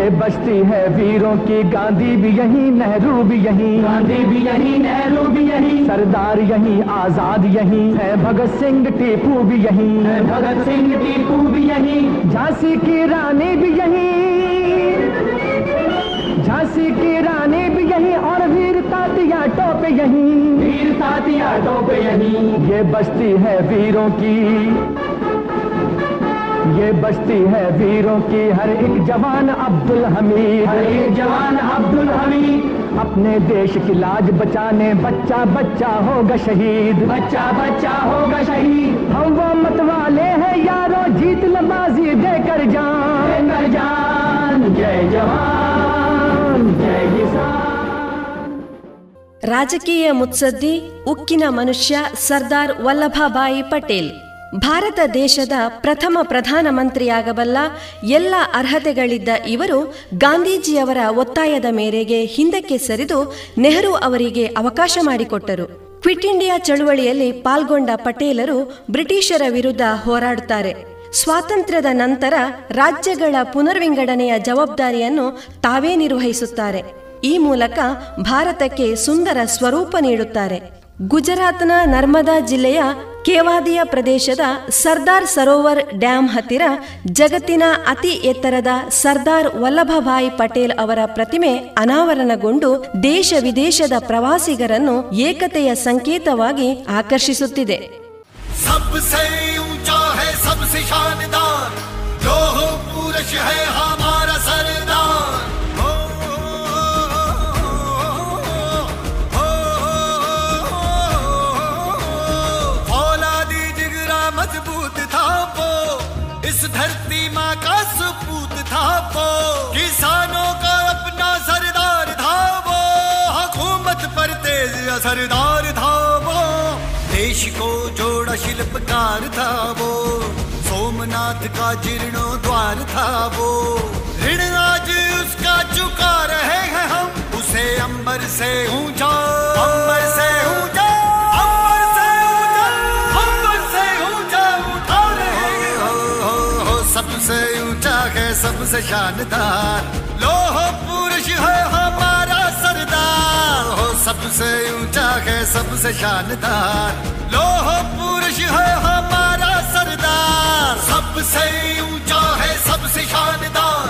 ये बस्ती है वीरों की गांधी भी यही नेहरू भी यही। गांधी भी यही नेहरू भी यही। सरदार यही आज़ाद यही। है भगत सिंह टीपू भी यही। है भगत सिंह टीपू भी यही। झांसी की रानी भी यही। झांसी की रानी भी यही और वीर तातिया टोप यही। वीर तातिया टोप यही। ये बस्ती है वीरों की। ये बस्ती है वीरों की हर एक जवान अब्दुल हमीद हर एक जवान अब्दुल हमीद अपने देश की लाज बचाने बच्चा बच्चा होगा शहीद बच्चा बच्चा होगा शहीद हम वो मत वाले हैं यारो जीत लबाजी देकर जान देकर जान जय जवान जय किसान ರಾಜಕೀಯ ಮುತ್ಸದ್ದಿ ಉಕ್ಕಿನ ಮನುಷ್ಯ ಸರ್ದಾರ್ ವಲ್ಲಭಭಾಯಿ ಪಟೇಲ್ ಭಾರತ ದೇಶದ ಪ್ರಥಮ ಪ್ರಧಾನಮಂತ್ರಿಯಾಗಬಲ್ಲ ಎಲ್ಲ ಅರ್ಹತೆಗಳಿದ್ದ ಇವರು ಗಾಂಧೀಜಿಯವರ ಒತ್ತಾಯದ ಮೇರೆಗೆ ಹಿಂದಕ್ಕೆ ಸರಿದು ನೆಹರು ಅವರಿಗೆ ಅವಕಾಶ ಮಾಡಿಕೊಟ್ಟರು. ಕ್ವಿಟ್ ಇಂಡಿಯಾ ಚಳುವಳಿಯಲ್ಲಿ ಪಾಲ್ಗೊಂಡ ಪಟೇಲರು ಬ್ರಿಟಿಷರ ವಿರುದ್ಧ ಹೋರಾಡುತ್ತಾರೆ. ಸ್ವಾತಂತ್ರ್ಯದ ನಂತರ ರಾಜ್ಯಗಳ ಪುನರ್ವಿಂಗಡಣೆಯ ಜವಾಬ್ದಾರಿಯನ್ನು ತಾವೇ ನಿರ್ವಹಿಸುತ್ತಾರೆ. ಈ ಮೂಲಕ ಭಾರತಕ್ಕೆ ಸುಂದರ ಸ್ವರೂಪ ನೀಡುತ್ತಾರೆ. ಗುಜರಾತ್ನ ನರ್ಮದಾ ಜಿಲ್ಲೆಯ ಕೇವಾದಿಯ ಪ್ರದೇಶದ ಸರ್ದಾರ್ ಸರೋವರ್ ಡ್ಯಾಂ ಹತ್ತಿರ ಜಗತ್ತಿನ ಅತಿ ಎತ್ತರದ ಸರ್ದಾರ್ ವಲ್ಲಭಭಾಯಿ ಪಟೇಲ್ ಅವರ ಪ್ರತಿಮೆ ಅನಾವರಣಗೊಂಡು ದೇಶ ವಿದೇಶದ ಪ್ರವಾಸಿಗರನ್ನು ಏಕತೆಯ ಸಂಕೇತವಾಗಿ ಆಕರ್ಷಿಸುತ್ತಿದೆ. तेज असरदार था वो देश को जोड़ा शिल्पकार था वो सोमनाथ का जीर्णोद्वार था वो ऋण आज उसका चुका रहे हैं हम उसे अंबर से ऊँचा अंबर से ऊँचा अंबर से ऊँचा अंबर से ऊँचा उठा रहे हो, हो, हो, सबसे ऊँचा है सबसे शानदार। लोह पुरुष है सबसे ऊँचा है सबसे शानदार लोह पुरुष है हमारा सरदार सबसे ऊँचा है सबसे शानदार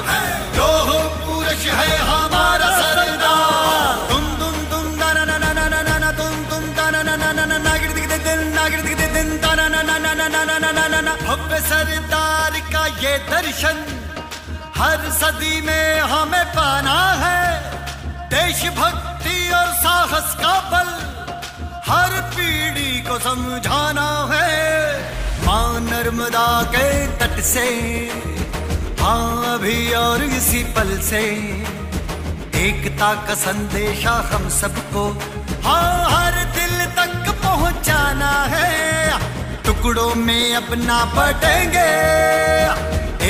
लोह पुरुष है हमारा सरदार तुम तुम तुम ना ना ना ना ना तुम तुम ना ना ना ना ना ना नागिर दिख दिन नागिर दिख दिन ता ना ना ना ना ना ना ना ना ना भव्य सरदार का ये दर्शन हर सदी में हमें पाना है देशभक्ति और साहस का बल, हर पीढ़ी को समझाना है। माँ नर्मदा के तट से हाँ अभी और इसी पल से। एकता का संदेशा हम सबको हाँ हर दिल तक पहुंचाना है। टुकड़ों में अपना बटेंगे,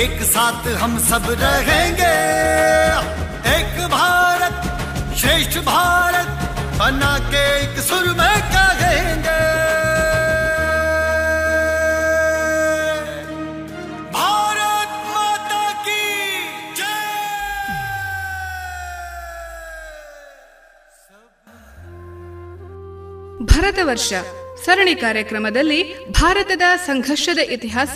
एक साथ हम सब रहेंगे। एक भारत श्रेष्ठ भारत बना के एक सुर में कहेंगे भारत माता की ಭರತ ವರ್ಷ ಸರಣಿ ಕಾರ್ಯಕ್ರಮದಲ್ಲಿ ಭಾರತದ ಸಂಘರ್ಷದ ಇತಿಹಾಸ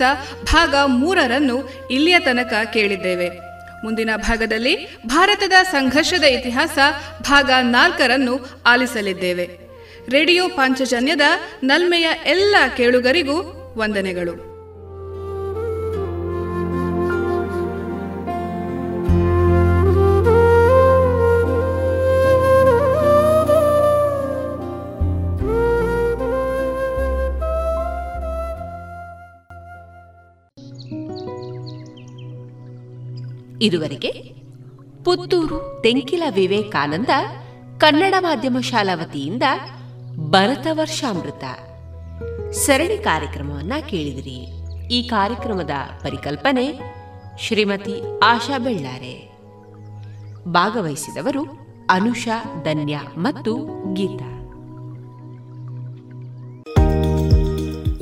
ಭಾಗ ಮೂರರನ್ನು ಇಲ್ಲಿಯ ತನಕ ಕೇಳಿದ್ದೇವೆ ಮುಂದಿನ ಭಾಗದಲ್ಲಿ ಭಾರತದ ಸಂಘರ್ಷದ ಇತಿಹಾಸ ಭಾಗ ನಾಲ್ಕರನ್ನು ಆಲಿಸಲಿದ್ದೇವೆ. ರೇಡಿಯೋ ಪಾಂಚಜನ್ಯದ ನಲ್ಮೆಯ ಎಲ್ಲ ಕೇಳುಗರಿಗೂ ವಂದನೆಗಳು. ಇದುವರೆಗೆ ಪುತ್ತೂರು ತೆಂಕಿಲ ವಿವೇಕಾನಂದ ಕನ್ನಡ ಮಾಧ್ಯಮ ಶಾಲಾ ವತಿಯಿಂದ ಭರತ ವರ್ಷಾಮೃತ. ಸರಣಿ ಕಾರ್ಯಕ್ರಮವನ್ನ ಕೇಳಿದಿರಿ. ಈ ಕಾರ್ಯಕ್ರಮದ ಪರಿಕಲ್ಪನೆ ಶ್ರೀಮತಿ ಆಶಾ ಬೆಳ್ಳಾರೆ. ಭಾಗವಹಿಸಿದವರು ಅನುಷಾ ಧನ್ಯ ಮತ್ತು ಗೀತಾ.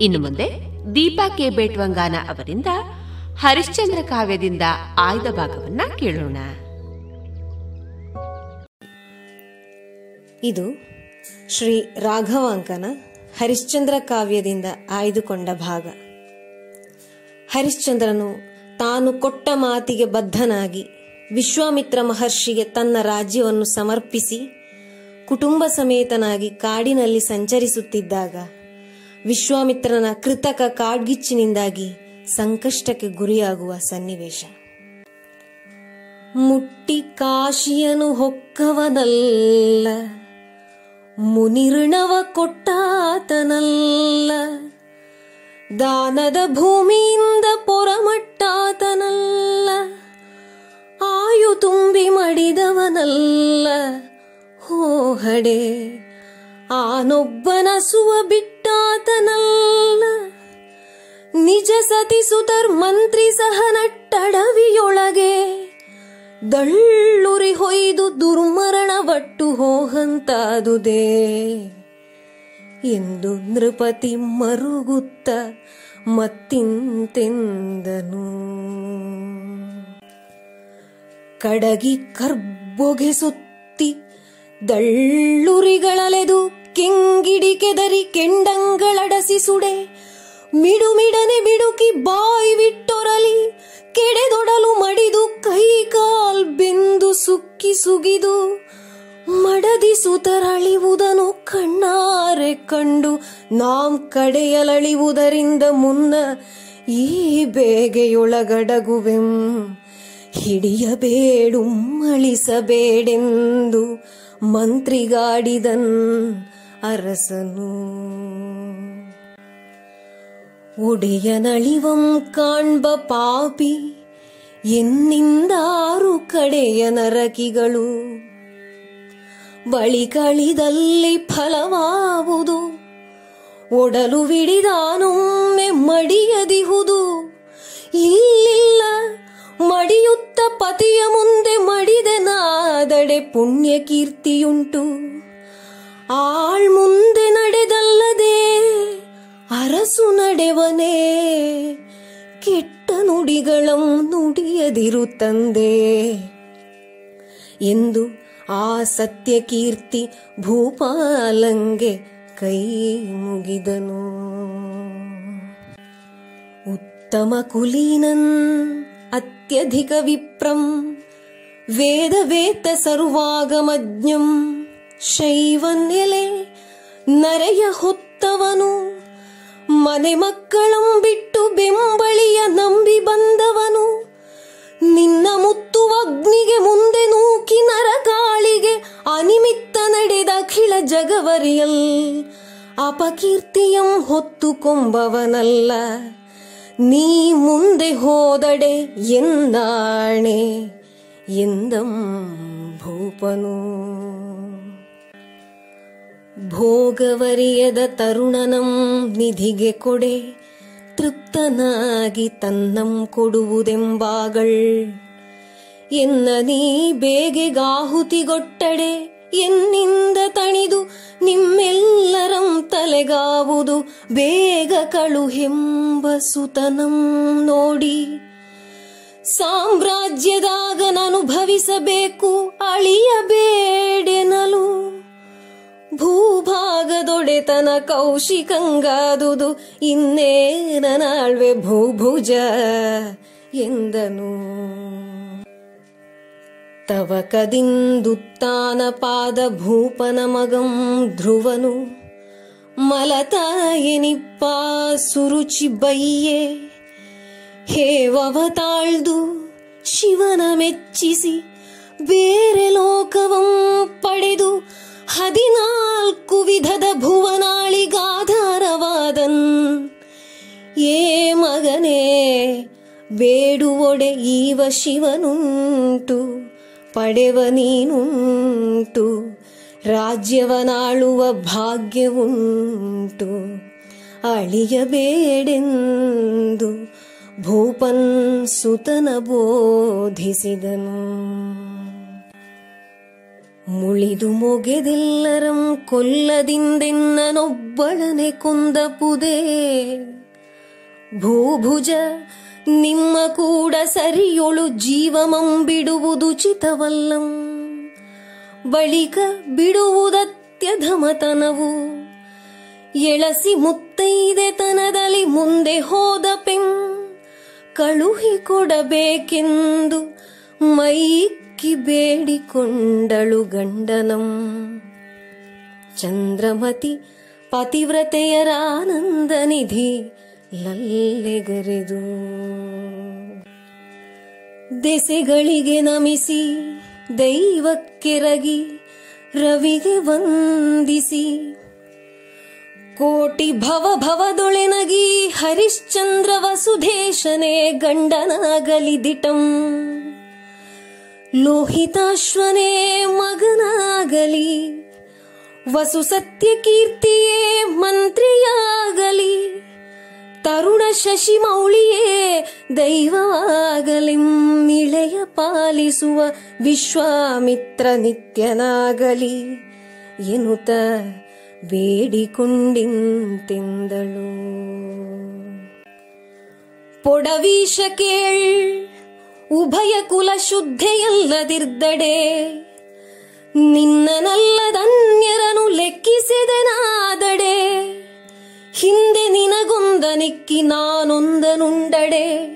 ಇನ್ನು ಮುಂದೆ ದೀಪಾ ಕೆ ಬೇಟ್ವಂಗಾನ ಅವರಿಂದ ಹರಿಶ್ಚಂದ್ರ ಕಾವ್ಯದಿಂದ ಆಯ್ದ ಭಾಗವನ್ನ ಕೇಳೋಣ. ಇದು ಶ್ರೀ ರಾಘವಾಂಕನ ಹರಿಶ್ಚಂದ್ರ ಕಾವ್ಯದಿಂದ ಆಯ್ದುಕೊಂಡ ಭಾಗ. ಹರಿಶ್ಚಂದ್ರನು ತಾನು ಕೊಟ್ಟ ಮಾತಿಗೆ ಬದ್ಧನಾಗಿ ವಿಶ್ವಾಮಿತ್ರ ಮಹರ್ಷಿಗೆ ತನ್ನ ರಾಜ್ಯವನ್ನು ಸಮರ್ಪಿಸಿ ಕುಟುಂಬ ಸಮೇತನಾಗಿ ಕಾಡಿನಲ್ಲಿ ಸಂಚರಿಸುತ್ತಿದ್ದಾಗ ವಿಶ್ವಾಮಿತ್ರನ ಕೃತಕ ಕಾಡ್ಗಿಚ್ಚಿನಿಂದಾಗಿ ಸಂಕಷ್ಟಕ್ಕೆ ಗುರಿಯಾಗುವ ಸನ್ನಿವೇಶ. ಮುಟ್ಟಿ ಕಾಶಿಯನು ಹೊಕ್ಕವನಲ್ಲ ಮುನಿರ್ಣವ ಕೊಟ್ಟಾತನಲ್ಲ, ದಾನದ ಭೂಮಿಯಿಂದ ಪೊರಮಟ್ಟಾತನಲ್ಲ, ಆಯು ತುಂಬಿ ಮಡಿದವನಲ್ಲ. ಹೋಹಡೆ ಆನೊಬ್ಬನ ಸುವ ಬಿಟ್ಟಾತನಲ್ಲ ನಿಜ ಸತಿ ಸುತರ್ ಮಂತ್ರಿ ಸಹ ನಟ್ಟಡವಿಯೊಳಗೆ. ದಳ್ಳುರಿ ಹೊಯ್ದು ದುರ್ಮರಣ ಬಟ್ಟು ಹೋಗಂತಾದುದೇ ಎಂದು ನೃಪತಿ ಮರುಗುತ್ತ ಮತ್ತಿಂತೆಂದನು. ಕಡಗಿ ಕರ್ಬೊಗೆ ಸುತ್ತಿ ದಳ್ಳುರಿಗಳಲೆದು ಕೆಂಗಿಡಿ ಕೆದರಿ ಕೆಂಡಂಗಳಡಸಿ ಸುಡೆ. ಮಿಡುಮಿಡನೆ ಬಿಡುಕಿ ಬಾಯಿ ಬಿಟ್ಟೊರಲಿ ಕೆಡೆದೊಡಲು ಮಡಿದು ಕೈ ಕಾಲ್ ಬೆಂದು ಸುಕ್ಕಿ ಸುಗಿದು, ಮಡದಿ ಸುತರಳಿವುದನು ಕಣ್ಣಾರೆ ಕಂಡು, ನಾಂ ಕಡೆಯಲಳಿವುದರಿಂದ ಮುನ್ನ ಈ ಬೇಗೆಯೊಳಗಡಗುವೆಂ. ಹಿಡಿಯಬೇಡು, ಅಳಿಸಬೇಡೆಂದು ಮಂತ್ರಿಗಾಡಿದನ್ ಅರಸನು ಒಡೆಯನಳಿವಂ ಕಾಣ್ಬ ಪಾಪಿ ಎನ್ನಿಂದಾರು ಕಡೆಯ ನರಕಿಗಳು. ಬಳಿ ಕಳಿದಲ್ಲಿ ಫಲವಾವುದು, ಒಡಲು ವಿಡಿದಾನೊಮ್ಮೆ ಮಡಿಯದಿಹುದು. ಇಲ್ಲಿಲ್ಲ ಮಡಿಯುತ್ತ ಪತಿಯ ಮುಂದೆ ಮಡಿದನಾದಡೆ ಪುಣ್ಯ ಕೀರ್ತಿಯುಂಟು ಆಳ್ ಮುಂದೆ ನಡೆದಲ್ಲದೆ ಅರಸು ನಡೆವನೇ. ಕೆಟ್ಟ ನುಡಿಗಳಂ ನುಡಿಯದಿರು ತಂದೆ. ಎಂದು ಆ ಸತ್ಯ ಕೀರ್ತಿ ಭೂಪಾಲಂಗೆ ಕೈ ಮುಗಿದನು. ಉತ್ತಮ ಕುಲೀನನ್ ಅತ್ಯಧಿಕ ವಿಪ್ರಂ ವೇದವೇತ ಸರ್ವಾಗಮಜ್ಞಂ ಶೈವನ್ನೆಲೆ ನರೆಯ ಹೊತ್ತವನು, ಮನೆ ಮಕ್ಕಳಂ ಬಿಟ್ಟು ಬೆಂಬಳಿಯ ನಂಬಿ ಬಂದವನು. ನಿನ್ನ ಮುತ್ತು ಅಗ್ನಿಗೆ ಮುಂದೆ ನೂಕಿ ನರಗಾಳಿಗೆ ಅನಿಮಿತ್ತ ನಡೆದ ಅಖಿಳ ಜಗವರಿಯಲ್, ಅಪಕೀರ್ತಿಯಂ ಹೊತ್ತು ಕೊಂಬವನಲ್ಲ. ನೀ ಮುಂದೆ ಹೋದಡೆ ಎಂದಾಣೆ ಎಂದಂ ಭೂಪನು. ಭೋಗವರಿಯದ ತರುಣನಂ ನಿಧಿಗೆ ಕೊಡೆ, ತೃಪ್ತನಾಗಿ ತನ್ನಂ ಕೊಡುವುದೆಂಬಾಗಳ್ ಎನ್ನ ನೀ ಬೇಗೆಗಾಹುತಿಗೊಟ್ಟಡೆ ಎನ್ನಿಂದ ತಣಿದು ನಿಮ್ಮೆಲ್ಲರಂ ತಲೆಗಾವುದು, ಬೇಗ ಕಳುಹೆಂಬ ಸುತನಂ ನೋಡಿ. ಸಾಮ್ರಾಜ್ಯದಾಗ ನಾನುಭವಿಸಬೇಕು, ಅಳಿಯಬೇಡೆನಲು. ಭೂಭಾಗದೊಡೆತನ ಕೌಶಿಕಂಗಾದುದು ಇನ್ನೇನಾಳ್ವೆ ಭೂಭುಜ ಎಂದನು. ತವಕದಿಂದುತ್ತಾನ ಪಾದ ಭೂಪನ ಮಗಂ ಧ್ರುವನು. ಮಲತಾಯನಿಪ್ಪ ಸುರುಚಿ ಬೈಯೆ. ಹೇವವತಾಳ್ದು ಶಿವನ ಮೆಚ್ಚಿಸಿ ಬೇರೆ ಲೋಕವಂ ಪಡೆದು ಹದಿನಾಲ್ಕು ವಿಧದ ಭುವನಾಳಿಗಾಧಾರವಾದನ್. ಏ ಮಗನೇ, ಬೇಡುವೊಡೆ ಈವ ಶಿವನುಂಟು, ಪಡೆವ ನೀನುಂಟು, ರಾಜ್ಯವನಾಳುವ ಭಾಗ್ಯವುಂಟು. ಅಳಿಯಬೇಡೆಂದು ಭೂಪನ್ ಸುತನ ಬೋಧಿಸಿದನು. ಮುಳಿದು ಮೊಗೆದೆಲ್ಲರಂ ಕೊಲ್ಲದಿಂದೆನ್ನನೊಬ್ಬಳನೆ ಕೊಂದಪುದೇ ಭೂಭುಜ ನಿಮ್ಮ ಕೂಡ ಸರಿಯೊಳು ಜೀವಮಂ ಬಿಡುವುದು ಚಿತವಲ್ಲಂ. ಬಳಿಕ ಬಿಡುವುದತ್ಯಧಮತನವು. ಎಳಸಿ ಮುತ್ತೈದೆತನದಲ್ಲಿ ಮುಂದೆ ಹೋದ ಪೆಂ ಕಳುಹಿ ಕೊಡಬೇಕೆಂದು ಮೈಕ್ಕಿ ಬೇಡಿಕೊಂಡಳು ಗಂಡನಂ. ಚಂದ್ರಮತಿ ಪತಿವ್ರತೆಯರಾನಂದ ನಿಧಿ ಲಲ್ಲೆಗರೆದು. ದೆಸೆಗಳಿಗೆ ನಮಿಸಿ ದೈವಕ್ಕೆರಗಿ ರವಿಗೆ ವಂದಿಸಿ. ಕೋಟಿ ಭವ ಭವದೊಳೆನಗಿ ಹರಿಶ್ಚಂದ್ರ ವಸುಧೇಶನೇ ಗಂಡನಾಗಲಿ ದಿಟಂ. ಲೋಹಿತಾಶ್ವನೇ ಮಗನಾಗಲಿ ವಸು ಸತ್ಯ ಕೀರ್ತಿಯೇ ಮಂತ್ರಿಯಾಗಲಿ, ತರುಣ ಶಶಿ ಮೌಳಿಯೇ ದೈವವಾಗಲಿಮ್ಮಿಳೆಯ ಪಾಲಿಸುವ ವಿಶ್ವಾಮಿತ್ರ ನಿತ್ಯನಾಗಲಿ, ಎನ್ನುತ್ತ ಬೇಡಿಕೊಂಡಿಂತೆಂದಳು. ಪೊಡವೀಶ ಕೇಳ್ ಉಭಯ ಕುಲ ಶುದ್ಧೆಯಲ್ಲದಿರ್ದಡೆ ನಿನ್ನನಲ್ಲದನ್ಯರನು ಲೆಕ್ಕಿಸಿದೆನಾದಡೆ. ಹಿಂದೆ ನಿನಗೊಂದ ನಿಕ್ಕಿ ನಾನೊಂದನುಂಡಡೆ.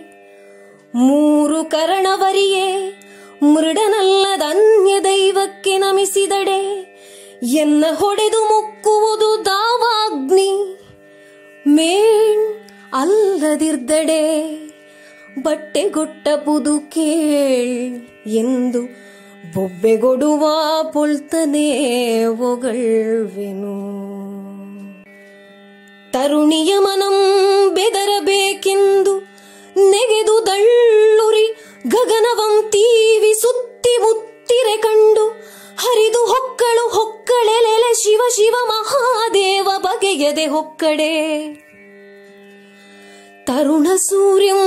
ಮೂರು ಕರಣವರಿಯೇ, ಮೃಡನಲ್ಲದನ್ಯ ದೈವಕ್ಕೆ ನಮಿಸಿದಡೆ. ಎನ್ನ ಹೊಡೆದು ಮುಕ್ಕುವುದು ದಾವಾಗ್ನಿ, ಮೇಣ್ ಅಲ್ಲದಿರ್ದಡೆ. ಬಟ್ಟೆಗೊಟ್ಟಬುದು ಕೇಳ್ ಎಂದು ಬೊಬ್ಬೆಗೊಡುವ ಪುಳ್ತನೆ ಒಗಳ್ವೆನು ತರುಣಿಯ ಮನಂ ಬೆದರಬೇಕೆಂದು ನೆಗೆದು ದಳ್ಳುರಿ ಗಗನವಂತೀವಿ ಸುತ್ತಿ ಮುತ್ತಿರೆ ಕಂಡು ಹರಿದು ಹೊಕ್ಕಳು ಹೊಕ್ಕಳೆಲೆಲೆ ಶಿವ ಶಿವ ಮಹಾದೇವ ಬಗೆಯದೆ ಹೊಕ್ಕಡೆ. ತರುಣ ಸೂರ್ಯಂ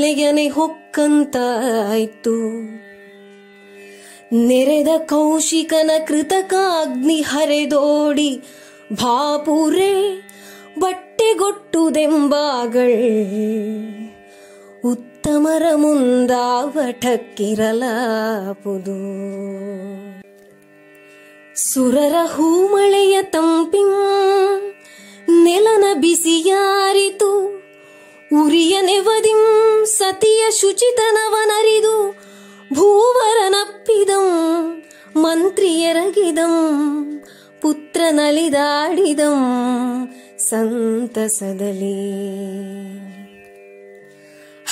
ಕತ್ತಲೆಯನೆ ಹೊಕ್ಕಂತಾಯ್ತು ನೆರೆದ ಕೌಶಿಕನ ಕೃತಕ ಅಗ್ನಿ ಹರೆದೋಡಿ ಭಾಪುರೆ ಬಟ್ಟೆಗೊಟ್ಟುದೆಂಬಾಗಳ್. ಉತ್ತಮರ ಮುಂದಾವಟಕ್ಕಿರಲಾಪುದು. ಸುರರ ಹೂಮಳೆಯ ತಂಪಿಂ ನೆಲನ ಬಿಸಿಯಾರಿತು ಉರಿಯ ನೆವದಿಂ ಸತಿಯ ಶುಚಿತನವನರಿದು ಭೂವರನಪ್ಪಿದಂ ಮಂತ್ರಿಯರಗಿದಂ ಪುತ್ರನಲಿದಾಡಿದಂ ಸಂತಸದಲಿ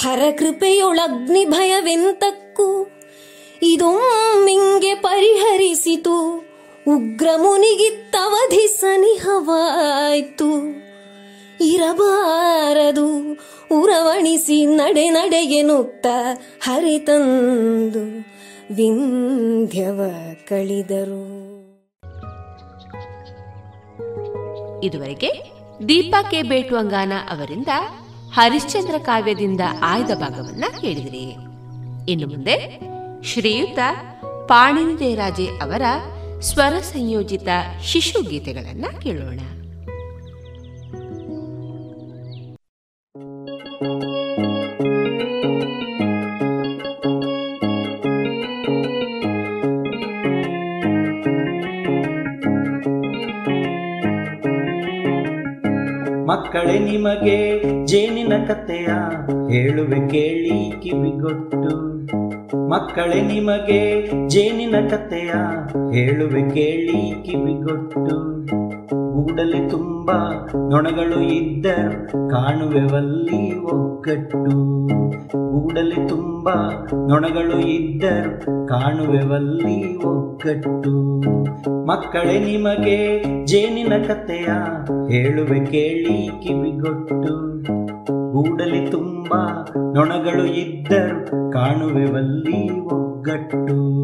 ಹರಕೃಪೆಯೊಳಗ್ನಿ ಭಯವೆಂತಕ್ಕೂ ಇದೊಮ್ಮಿಂಗೆ ಪರಿಹರಿಸಿತು ಉಗ್ರ ಮುನಿಗಿತ್ತವಧಿ ಸನಿಹವಾಯ್ತು. ಇರಬಾರದು. ಉರವಣಿಸಿ ನಡೆ ನಡೆಗೆನುತ್ತ ಹರಿತಂದು ವಿಂಧ್ಯವ ಕಳಿದರು. ಇದುವರೆಗೆ ದೀಪಾ ಕೆ ಬೇಟುವಂಗಾನ ಅವರಿಂದ ಹರಿಶ್ಚಂದ್ರ ಕಾವ್ಯದಿಂದ ಆಯ್ದ ಭಾಗವನ್ನ ಕೇಳಿದಿರಿ ಇನ್ನು ಮುಂದೆ ಶ್ರೀಯುತ ಪಾಣಿನಿ ಅವರ ಸ್ವರ ಸಂಯೋಜಿತ ಶಿಶು ಗೀತೆಗಳನ್ನ ಕೇಳೋಣ. ಮಕ್ಕಳೇ ನಿಮಗೆ ಜೇನಿನ ಕಥೆಯ ಹೇಳುವೆ ಕೇಳಿ ಕಿವಿಗೊಟ್ಟು ಮಕ್ಕಳೇ ನಿಮಗೆ ಜೇನಿನ ಕಥೆಯ ಹೇಳುವೆ ಕೇಳಿ ಕಿವಿಗೊಟ್ಟು ಗೂಡಲಿ ತುಂಬ ನೊಣಗಳು ಇದ್ದರು ಕಾಣುವೆವಲ್ಲಿ ಒಗ್ಗಟ್ಟು. ಗೂಡಲಿ ತುಂಬ ನೊಣಗಳು ಇದ್ದರು ಕಾಣುವೆವಲ್ಲಿ ಒಗ್ಗಟ್ಟು. ಮಕ್ಕಳೇ, ನಿಮಗೆ ಜೇನಿನ ಕಥೆಯ ಹೇಳುವೆ ಕೇಳಿ ಕಿವಿಗೊಟ್ಟು. ಕೂಡಲಿ ತುಂಬ ನೊಣಗಳು ಇದ್ದರು ಕಾಣುವೆವಲ್ಲಿ ಒಗ್ಗಟ್ಟು.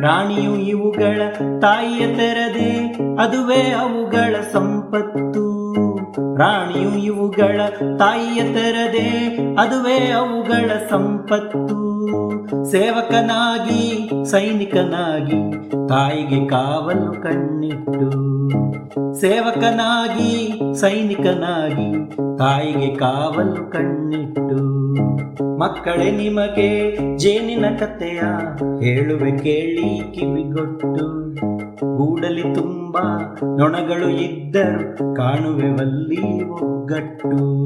ರಾಣಿಯು ಇವುಗಳ ತಾಯಿಯ ತೆರದೆ ಅದುವೇ ಅವುಗಳ ಸಂಪತ್ತು. ರಾಣಿಯು ಇವುಗಳ ತಾಯಿಯ ತೆರದೆ ಅದುವೇ ಅವುಗಳ ಸಂಪತ್ತು. ಸೇವಕನಾಗಿ, ಸೈನಿಕನಾಗಿ, ತಾಯಿಗೆ ಕಾವಲು ಕಣ್ಣಿಟ್ಟು. ಸೇವಕನಾಗಿ, ಸೈನಿಕನಾಗಿ, ತಾಯಿಗೆ ಕಾವಲು ಕಣ್ಣಿಟ್ಟು. ಮಕ್ಕಳೇ, ನಿಮಗೆ ಜೇನಿನ ಕಥೆಯ ಹೇಳುವೆ ಕೇಳಿ ಕಿವಿಗೊಟ್ಟು. ಗೂಡಲಿ ತುಂಬ ನೊಣಗಳು ಇದ್ದರು ಕಾಣುವೆವಲ್ಲಿ ಒಗ್ಗಟ್ಟು.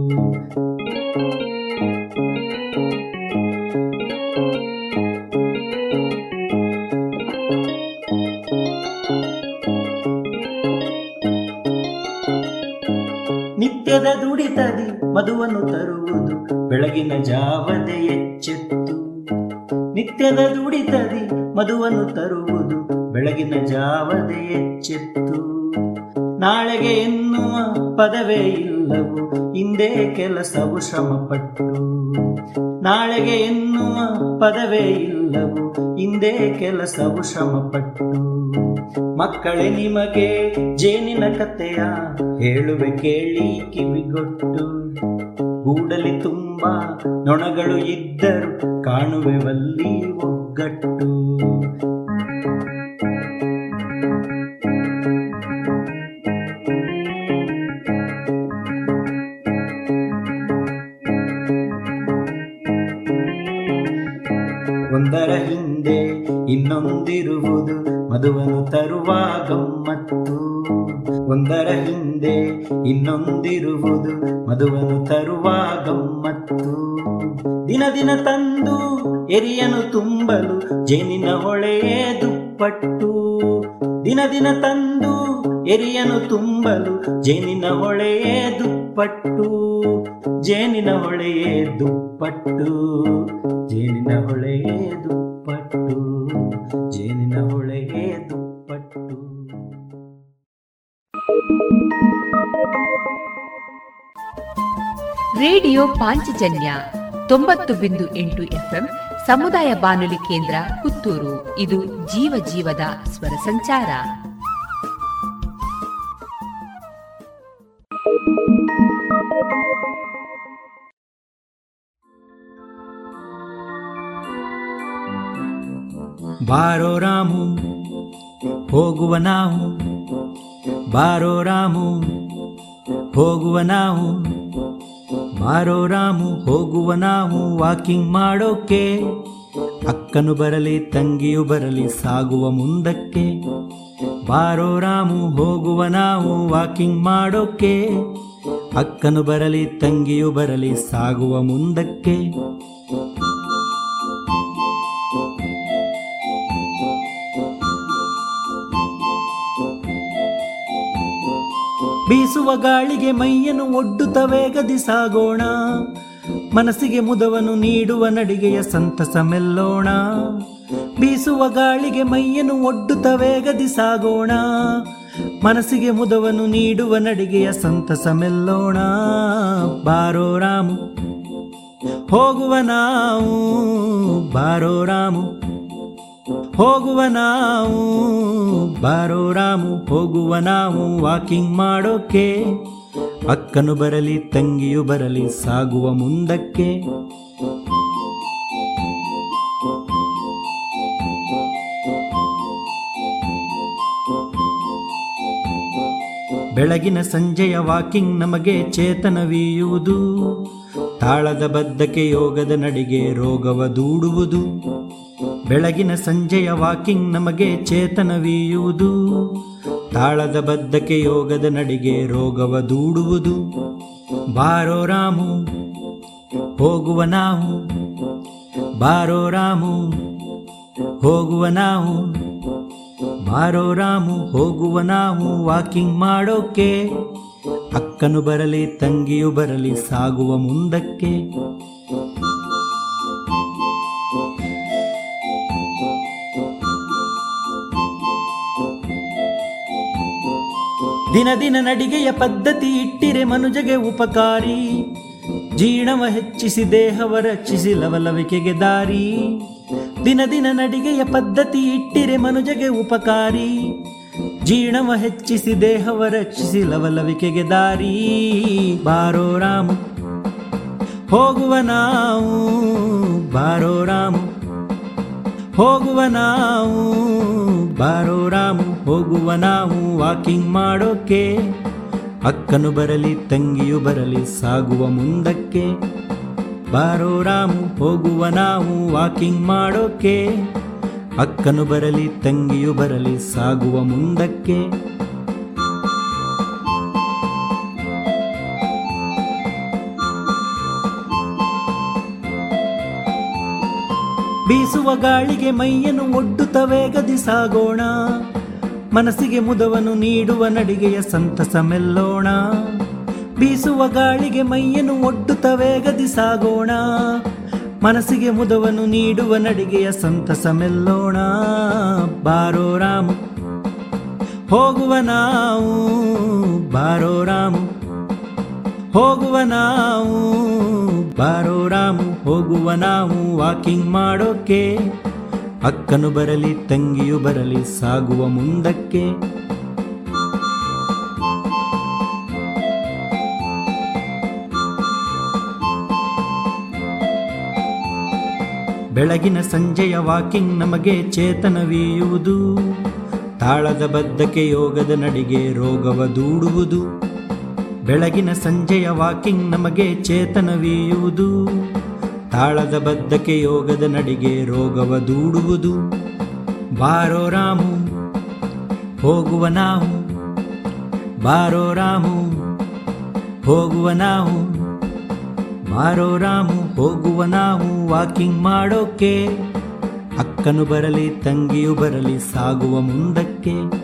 ನಿತ್ಯದ ದುಡಿತದಿ ಮಧುವನ್ನು ತರುವುದು ಬೆಳಗಿನ ಜಾವದೆ ಎಚ್ಚೆತ್ತು. ನಿತ್ಯದ ದುಡಿತದಿ ಮಧುವನ್ನು ತರುವುದು ಬೆಳಗಿನ ಜಾವದೆ ಎಚ್ಚೆತ್ತು. ನಾಳೆಗೆ ಎನ್ನುವ ಪದವೇ ಇಲ್ಲವು ಹಿಂದೆ ಕೆಲಸವು ಶ್ರಮಪಟ್ಟು. ನಾಳೆಗೆ ಎನ್ನುವ ಪದವೇ ಇಲ್ಲವು. ಹಿಂದೆ ಕೆಲಸವು ಶ್ರಮಪಟ್ಟು. ಮಕ್ಕಳೇ, ನಿಮಗೆ ಜೇನಿನ ಕಥೆಯ ಹೇಳುವೆ ಕೇಳಿ ಕಿವಿಗೊಟ್ಟು. ಗೂಡಲಿ ತುಂಬಾ ನೊಣಗಳು ಇದ್ದರು ಕಾಣುವೆವಲ್ಲಿ ಒಗ್ಗಟ್ಟು. ಇನ್ನೊಂದಿರುವುದು ಮದುವನು ತರುವ ಗಮ್ಮತ್ತು ಒಂದರ ಹಿಂದೆ ಇನ್ನೊಂದಿರುವುದು ಮಧುವನು ತರುವ ಗಮ್ಮತ್ತು ದಿನ ದಿನ ತಂದು ಎರಿಯನು ತುಂಬಲು ಜೇನಿನ ಹೊಳೆಯೇ ದುಪ್ಪಟ್ಟು ದಿನ ದಿನ ತಂದು ಎರಿಯನು ತುಂಬಲು ಜೇನಿನ ಹೊಳೆಯೇ ದುಪ್ಪಟ್ಟು ಜೇನಿನ ಹೊಳೆಯೇ ದುಪ್ಪಟ್ಟು ಜೇನಿನ ಹೊಳೆಯೇ ದುಪ್ಪಟ್ಟು. ರೇಡಿಯೋ ಪಾಂಚಜನ್ಯ ತೊಂಬತ್ತು ಬಿಂದು ಎಂಟು ಎಫ್ಎಂ ಸಮುದಾಯ ಬಾನುಲಿ ಕೇಂದ್ರ ಪುತ್ತೂರು. ಇದು ಜೀವ ಜೀವದ ಸ್ವರ ಸಂಚಾರ. ಬಾರೋ ರಾಮು, ಹೋಗುವ ನಾವು. ಬಾರೋ ರಾಮು, ಹೋಗುವ ನಾವು. ಬಾರೋ ರಾಮು, ಹೋಗುವ ನಾವು ವಾಕಿಂಗ್ ಮಾಡೋಕೆ. ಅಕ್ಕನು ಬರಲಿ, ತಂಗಿಯು ಬರಲಿ, ಸಾಗುವ ಮುಂದಕ್ಕೆ. ಬಾರೋ ರಾಮು, ಹೋಗುವ ನಾವು ವಾಕಿಂಗ್ ಮಾಡೋಕೆ. ಅಕ್ಕನು ಬರಲಿ, ತಂಗಿಯು ಬರಲಿ, ಸಾಗುವ ಮುಂದಕ್ಕೆ. ಬೀಸುವ ಗಾಳಿಗೆ ಮೈಯನ್ನು ಒಡ್ಡುತ್ತ ವೇಗದಿ ಸಾಗೋಣ. ಮನಸ್ಸಿಗೆ ಮುದವನ್ನು ನೀಡುವ ನಡಿಗೆಯ ಸಂತಸ ಮೆಲ್ಲೋಣ. ಬೀಸುವ ಗಾಳಿಗೆ ಮೈಯನ್ನು ಒಡ್ಡುತ್ತ ವೇಗದಿ ಸಾಗೋಣ. ಮನಸ್ಸಿಗೆ ಮುದವನ್ನು ನೀಡುವ ನಡಿಗೆಯ ಸಂತಸ ಮೆಲ್ಲೋಣ. ಬಾರೋ ರಾಮು, ಹೋಗುವ ನಾವು. ಬಾರೋ ರಾಮು. ಹೋಗುವ ನಾವು, ಬಾರೋ ರಾಮು, ಹೋಗುವ ನಾವು ವಾಕಿಂಗ್ ಮಾಡೋಕೆ. ಅಕ್ಕನು ಬರಲಿ, ತಂಗಿಯು ಬರಲಿ, ಸಾಗುವ ಮುಂದಕ್ಕೆ. ಬೆಳಗಿನ ಸಂಜೆಯ ವಾಕಿಂಗ್ ನಮಗೆ ಚೇತನವೀಯುವುದು. ತಾಳದ ಬದ್ಧಕೆ ಯೋಗದ ನಡಿಗೆ ರೋಗವ ದೂಡುವುದು. ಬೆಳಗಿನ ಸಂಜೆಯ ವಾಕಿಂಗ್ ನಮಗೆ ಚೇತನವೀಯುವುದು. ತಾಳದ ಬದ್ಧಕೆ ಯೋಗದ ನಡಿಗೆ ರೋಗವ ದೂಡುವುದು. ಬಾರೋ ರಾಮು, ಹೋಗುವ ನಾವು ಬಾರೋ ರಾಮು, ಹೋಗುವ ನಾವು ಬಾರೋ ರಾಮು, ಹೋಗುವ ನಾವು ವಾಕಿಂಗ್ ಮಾಡೋಕೆ. ಅಕ್ಕನು ಬರಲಿ, ತಂಗಿಯು ಬರಲಿ, ಸಾಗುವ ಮುಂದಕ್ಕೆ. ದಿನ ದಿನ ನಡಿಗೆಯ ಪದ್ಧತಿ ಇಟ್ಟಿರೆ ಮನುಜಗೆ ಉಪಕಾರಿ. ಜೀರ್ಣವ ಹೆಚ್ಚಿಸಿ ದೇಹವ ರಕ್ಷಿಸಿ ಲವಲವಿಕೆಗೆ ದಾರಿ. ದಿನ ದಿನ ನಡಿಗೆಯ ಪದ್ಧತಿ ಇಟ್ಟಿರೆ ಮನುಜಗೆ ಉಪಕಾರಿ. ಜೀರ್ಣವ ಹೆಚ್ಚಿಸಿ ದೇಹವ ರಕ್ಷಿಸಿ ಲವಲವಿಕೆಗೆ ದಾರಿ. ಬಾರೋ ರಾಮ, ಹೋಗುವ ನಾವು, ಬಾರೋ ರಾಮ, ಹೋಗುವ ನಾವು, ಬಾರೋ ರಾಮು. ಹೋಗುವ ನಾವು ವಾಕಿಂಗ್ ಮಾಡೋಕೆ. ಅಕ್ಕನು ಬರಲಿ, ತಂಗಿಯು ಬರಲಿ, ಸಾಗುವ ಮುಂದಕ್ಕೆ. ಬಾರೋ ರಾಮು, ಹೋಗುವ ನಾವು ವಾಕಿಂಗ್ ಮಾಡೋಕೆ. ಅಕ್ಕನು ಬರಲಿ, ತಂಗಿಯು ಬರಲಿ, ಸಾಗುವ ಮುಂದಕ್ಕೆ. ಬೀಸುವ ಗಾಳಿಗೆ ಮೈಯನ್ನು ಒಡ್ಡುತ್ತ ವೇಗದಿ ಸಾಗೋಣ. ಮನಸ್ಸಿಗೆ ಮುದವನು ನೀಡುವ ನಡಿಗೆಯ ಸಂತಸ ಮೆಲ್ಲೋಣ. ಬೀಸುವ ಗಾಳಿಗೆ ಮೈಯನ್ನು ಒಡ್ಡುತ್ತ ವೇಗದಿ ಸಾಗೋಣ. ಮನಸ್ಸಿಗೆ ಮುದವನು ನೀಡುವ ನಡಿಗೆಯ ಸಂತಸ ಮೆಲ್ಲೋಣ. ಬಾರೋ ರಾಮು, ಹೋಗುವ ನಾವು. ಬಾರೋ ರಾಮು, ಹೋಗುವ ನಾವು. ಬಾರೋ ರಾಮು, ಹೋಗುವ ನಾವು. ವಾಕಿಂಗ್ ಮಾಡೋಕೆ ಅಕ್ಕನು ಬರಲಿ, ತಂಗಿಯು ಬರಲಿ, ಸಾಗುವ ಮುಂದಕ್ಕೆ. ಬೆಳಗಿನ ಸಂಜೆಯ ವಾಕಿಂಗ್ ನಮಗೆ ಚೇತನವೀಯುವುದು ತಾಳದ ಬದ್ಧಕ್ಕೆ ಯೋಗದ ನಡಿಗೆ ರೋಗವ ದೂಡುವುದು. ಬೆಳಗಿನ ಸಂಜೆಯ ವಾಕಿಂಗ್ ನಮಗೆ ಚೇತನವೀಯುವುದು ತಾಳದ ಬದ್ಧಕ್ಕೆ ಯೋಗದ ನಡಿಗೆ ರೋಗವ ದೂಡುವುದು. ಬಾರೋ ರಾಮು, ಹೋಗುವ ನಾವು ಬಾರೋ ರಾಮು, ಹೋಗುವ ನಾವು ಬಾರೋ ರಾಮು, ಹೋಗುವ ನಾವು ವಾಕಿಂಗ್ ಮಾಡೋಕೆ. ಅಕ್ಕನು ಬರಲಿ, ತಂಗಿಯು ಬರಲಿ, ಸಾಗುವ ಮುಂದಕ್ಕೆ.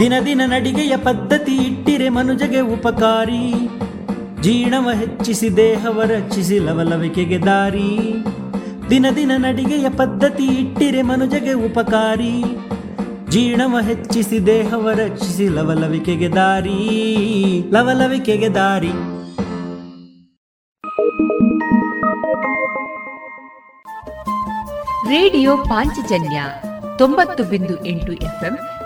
ದಿನ ದಿನ ನಡಿಗೆಯ ಪದ್ಧತಿ ಇಟ್ಟಿರೆ ಮನುಜಗೆ ಉಪಕಾರಿ. ಜೀರ್ಣವ ಹೆಚ್ಚಿಸಿ ದೇಹವ ರಕ್ಷಿಸಿ ಲವಲವಿಕೆಗೆ ದಾರಿ. ದಿನ ದಿನ ನಡಿಗೆಯ ಪದ್ಧತಿ ಇಟ್ಟಿರೆ ಮನುಜಗೆ ಉಪಕಾರಿ. ಜೀರ್ಣವ ಹೆಚ್ಚಿಸಿ ದೇಹವ ರಕ್ಷಿಸಿ ಲವಲವಿಕೆಗೆ ದಾರಿ. ಲವಲವಿಕೆಗೆ ದಾರಿ. ರೇಡಿಯೋ ಪಾಂಚಜನ್ಯ ತೊಂಬತ್ತು ಬಿಂದು ಎಂಟು ಎಫ್ಎಂ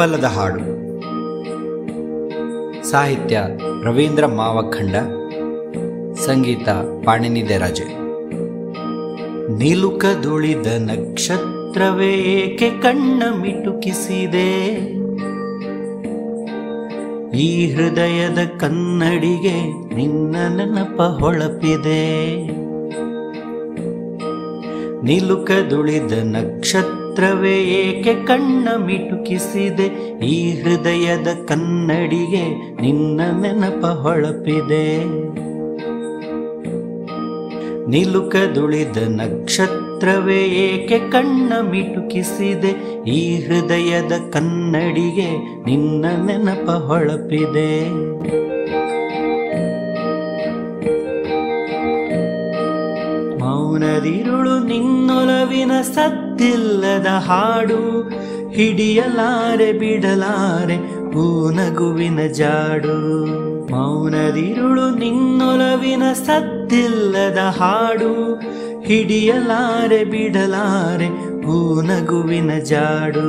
ಹಂಬಲದ ಹಾಡು. ಸಾಹಿತ್ಯ ರವೀಂದ್ರ ಮಾವಖಂಡ, ಸಂಗೀತ ಪಾಣಿನಿದೆ ರಾಜೆ ನಿಲುಕದುಳಿದ ನಕ್ಷತ್ರವೇ ಏಕೆ ಕಣ್ಣ ಮಿಟುಕಿಸಿದೆ? ಈ ಹೃದಯದ ಕನ್ನಡಿಗೆ ನಿನ್ನ ನೆನಪ ಹೊಳಪಿದೆ. ನಿಲುಕದುಳಿದ ನಕ್ಷತ್ರವೇ ಏಕೆ ಕಣ್ಣ ಮಿಟುಕಿಸಿದೆ? ಈ ಹೃದಯದ ಕನ್ನಡಿಗೆ ನಿನ್ನ ನೆನಪ ಹೊಳಪಿದೆ. ನಿಲುಕದುಳಿದ ನಕ್ಷತ್ರವೇ ಏಕೆ ಕಣ್ಣ ಮಿಟುಕಿಸಿದೆ? ಈ ಹೃದಯದ ಕನ್ನಡಿಗೆ ನಿನ್ನ ನೆನಪ ಹೊಳಪಿದೆ. ಮೌನದಿರುಳು ನಿನ್ನೊಲವಿನ ಸತ್ತಿಲ್ಲದ ಹಾಡು ಹಿಡಿಯಲಾರೆ ಬಿಡಲಾರೆ ಹೂನಗುವಿನ ಜಾಡು. ಮೌನದಿರುಳು ನಿನ್ನೊಲವಿನ ಸತ್ತಿಲ್ಲದ ಹಾಡು ಹಿಡಿಯಲಾರೆ ಬಿಡಲಾರೆ ಹೂನಗುವಿನ ಜಾಡು.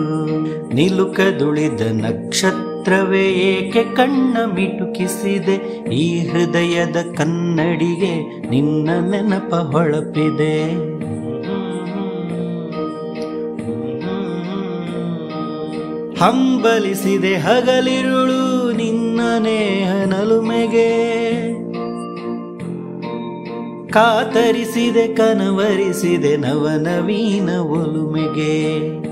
ನಿಲುಕದುಳಿದ ನಕ್ಷತ್ರವೇ ಏಕೆ ಕಣ್ಣ ಮಿಟುಕಿಸಿದೆ? ಈ ಹೃದಯದ ಕನ್ನಡಿಗೆ ನಿನ್ನ ನೆನಪ ಹೊಳಪಿದೆ. ಹಂಬಲಿಸಿದೆ ಹಗಲಿರುಳು ನಿನ್ನ ನೇಹ ನಲುಮೆಗೆ. ಕಾತರಿಸಿದೆ ಕನವರಿಸಿದೆ ನವನವೀನ ಒಲುಮೆಗೆ.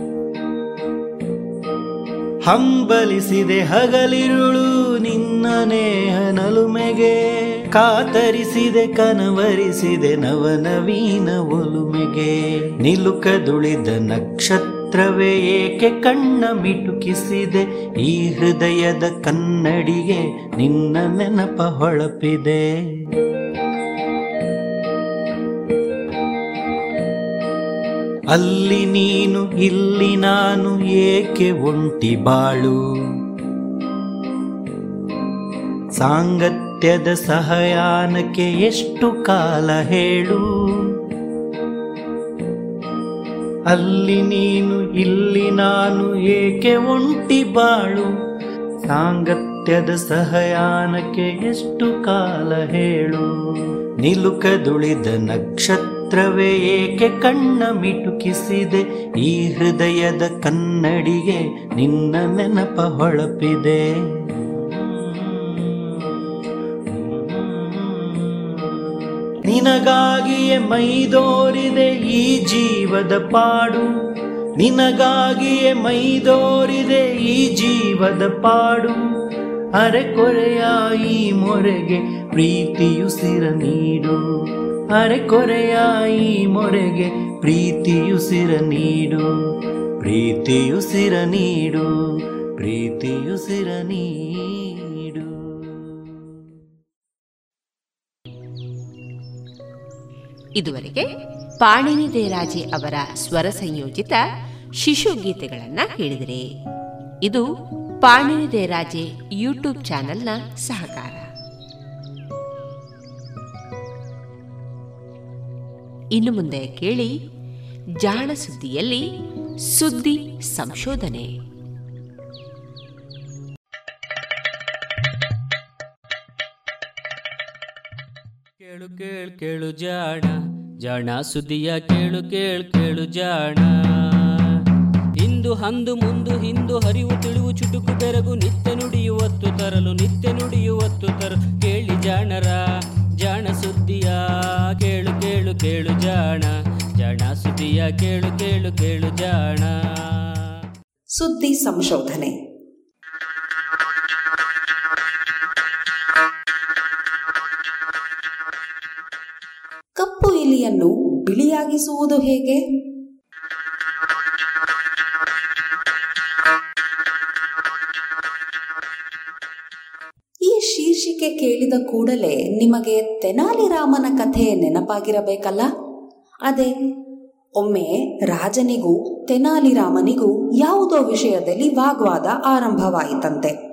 ಹಂಬಲಿಸಿದೆ ಹಗಲಿರುಳು ನಿನ್ನ ನೇಹ ನಲುಮೆಗೆ. ಕಾತರಿಸಿದೆ ಕನವರಿಸಿದೆ ನವನವೀನ ಒಲುಮೆಗೆ. ನಿಲುಕದುಳಿದ ನಕ್ಷತ್ರವೇ ಏಕೆ ಕಣ್ಣ ಮಿಟುಕಿಸಿದೆ. ಈ ಹೃದಯದ ಕನ್ನಡಿಗೆ ನಿನ್ನ ನೆನಪ ಹೊಳಪಿದೆ. ಅಲ್ಲಿ ನೀನು, ಇಲ್ಲಿ ನಾನು ಏಕೆ ಒಂಟಿ ಬಾಳು? ಸಾಂಗತ್ಯದ ಸಹಯಾನಕ್ಕೆ ಎಷ್ಟು ಕಾಲ ಹೇಳು? ಅಲ್ಲಿ ನೀನು, ಇಲ್ಲಿ ನಾನು ಏಕೆ ಒಂಟಿ ಬಾಳು? ಸಾಂಗತ್ಯದ ಸಹಯಾನಕ್ಕೆ ಎಷ್ಟು ಕಾಲ ಹೇಳು? ನಿಲುಕದುಳಿದ ನಕ್ಷತ್ರವೇ ಏಕೆ ಕಣ್ಣ ಮಿಟುಕಿಸಿದೆ? ಈ ಹೃದಯದ ಕನ್ನಡಿಗೆ ನಿನ್ನ ನೆನಪ ಹೊಳಪಿದೆ. ನಿನಗಾಗಿಯೇ ಮೈದೋರಿದೆ ಈ ಜೀವದ ಪಾಡು. ನಿನಗಾಗಿಯೇ ಮೈದೋರಿದೆ ಈ ಜೀವದ ಪಾಡು. ಅರೆ ಕೊರೆಯ ಈ ಮೊರೆಗೆ ಪ್ರೀತಿಯುಸಿರ ನೀಡು. ಅರೆ ಕೊರೆಯ ಈ ಮೊರೆಗೆ ಪ್ರೀತಿಯುಸಿರ ನೀಡು ಪ್ರೀತಿಯುಸಿರ ನೀಡು ಪ್ರೀತಿಯುಸಿರ ನೀಡು. ಇದುವರೆಗೆ ಪಾಣಿನಿ ದೇರಾಜಿ ಅವರ ಸ್ವರ ಸಂಯೋಜಿತ ಶಿಶು ಗೀತೆಗಳನ್ನ ಕೇಳಿದರೆ. ಇದು ಪಾಣಿನಿ ದೇರಾಜೆ ಯೂಟ್ಯೂಬ್ ಚಾನೆಲ್ನ ಸಹಕಾರ. ಇನ್ನು ಮುಂದೆ ಕೇಳಿ ಜಾಣ ಸುದ್ದಿಯಲ್ಲಿ ಸುದ್ದಿ ಸಂಶೋಧನೆ. ಕೇಳು ಕೇಳು ಕೇಳು ಜಾಣ ಜಾಣ ಸುದ್ದಿಯ ಕೇಳು ಕೇಳು ಕೇಳು ಜಾಣ. ಇಂದು ಹಂದು ಮುಂದು ಹಿಂದು ಹರಿವು ತಿಳಿವು ಚುಟುಕು ಬೆರಗು ನಿತ್ಯ ನುಡಿಯುವತ್ತು ತರಲು ನಿತ್ಯ ಕೇಳು ಕೇಳು ಕೇಳು ಜಾಣ. ಸುದ್ದಿ ಸಂಶೋಧನೆ. ಕಪ್ಪು ಇಲಿಯನ್ನು ಬಿಳಿಯಾಗಿಸುವುದು ಹೇಗೆ? ಈ ಶೀರ್ಷಿಕೆ ಕೇಳಿದ ಕೂಡಲೇ ನಿಮಗೆ ತೆನಾಲಿರಾಮನ ಕಥೆ ನೆನಪಾಗಿರಬೇಕಲ್ಲ? ಅದೇ ಒಮ್ಮೆ ರಾಜನಿಗೂ, ತೆನಾಲಿರಾಮನಿಗೂ ಯಾವುದೋ ವಿಷಯದಲ್ಲಿ ವಾಗ್ವಾದ ಆರಂಭವಾಯಿತಂತೆ.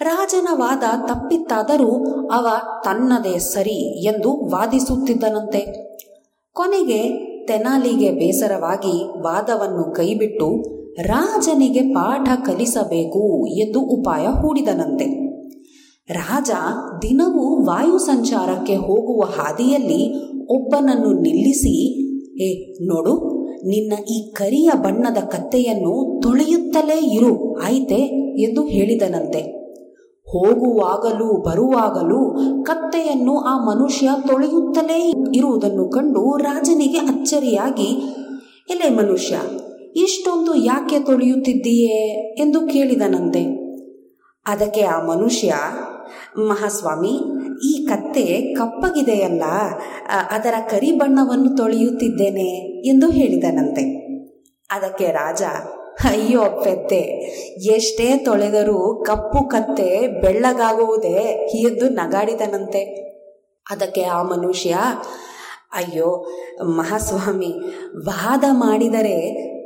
ರಾಜನ ವಾದ ತಪ್ಪಿತ್ತಾದರೂ ಅವ ತನ್ನದೇ ಸರಿ ಎಂದು ವಾದಿಸುತ್ತಿದ್ದನಂತೆ. ಕೊನೆಗೆ ತೆನಾಲಿಗೆ ಬೇಸರವಾಗಿ ವಾದವನ್ನು ಕೈಬಿಟ್ಟು ರಾಜನಿಗೆ ಪಾಠ ಕಲಿಸಬೇಕು ಎಂದು ಉಪಾಯ ಹೂಡಿದನಂತೆ. ರಾಜ ದಿನವೂ ವಾಯು ಸಂಚಾರಕ್ಕೆ ಹೋಗುವ ಹಾದಿಯಲ್ಲಿ ಒಬ್ಬನನ್ನು ನಿಲ್ಲಿಸಿ ಏ ನೋಡು, ನಿನ್ನ ಈ ಕರಿಯ ಬಣ್ಣದ ಕತ್ತೆಯನ್ನು ತೊಳೆಯುತ್ತಲೇ ಇರು, ಆಯ್ತೆ, ಎಂದು ಹೇಳಿದನಂತೆ. ಹೋಗುವಾಗಲೂ ಬರುವಾಗಲೂ ಕತ್ತೆಯನ್ನು ಆ ಮನುಷ್ಯ ತೊಳೆಯುತ್ತಲೇ ಇರುವುದನ್ನು ಕಂಡು ರಾಜನಿಗೆ ಅಚ್ಚರಿಯಾಗಿ, ಎಲೆ ಮನುಷ್ಯ, ಇಷ್ಟೊಂದು ಯಾಕೆ ತೊಳೆಯುತ್ತಿದ್ದೀಯೇ? ಎಂದು ಕೇಳಿದನಂತೆ. ಅದಕ್ಕೆ ಆ ಮನುಷ್ಯ, ಮಹಾಸ್ವಾಮಿ, ಈ ಕತ್ತೆ ಕಪ್ಪಗಿದೆಯಲ್ಲ ಅದರ ಕರಿ ಬಣ್ಣವನ್ನು ತೊಳೆಯುತ್ತಿದ್ದೇನೆ ಎಂದು ಹೇಳಿದನಂತೆ. ಅದಕ್ಕೆ ರಾಜ, ಅಯ್ಯೋ ಪೆದ್ದೆ, ಎಷ್ಟೇ ತೊಳೆದರೂ ಕಪ್ಪು ಕತ್ತೆ ಬೆಳ್ಳಗಾಗುವುದೇ? ಎಂದು ನಗಾಡಿದನಂತೆ. ಅದಕ್ಕೆ ಆ ಮನುಷ್ಯ, ಅಯ್ಯೋ, ಮಹಾಸ್ವಾಮಿ, ವಾದ ಮಾಡಿದರೆ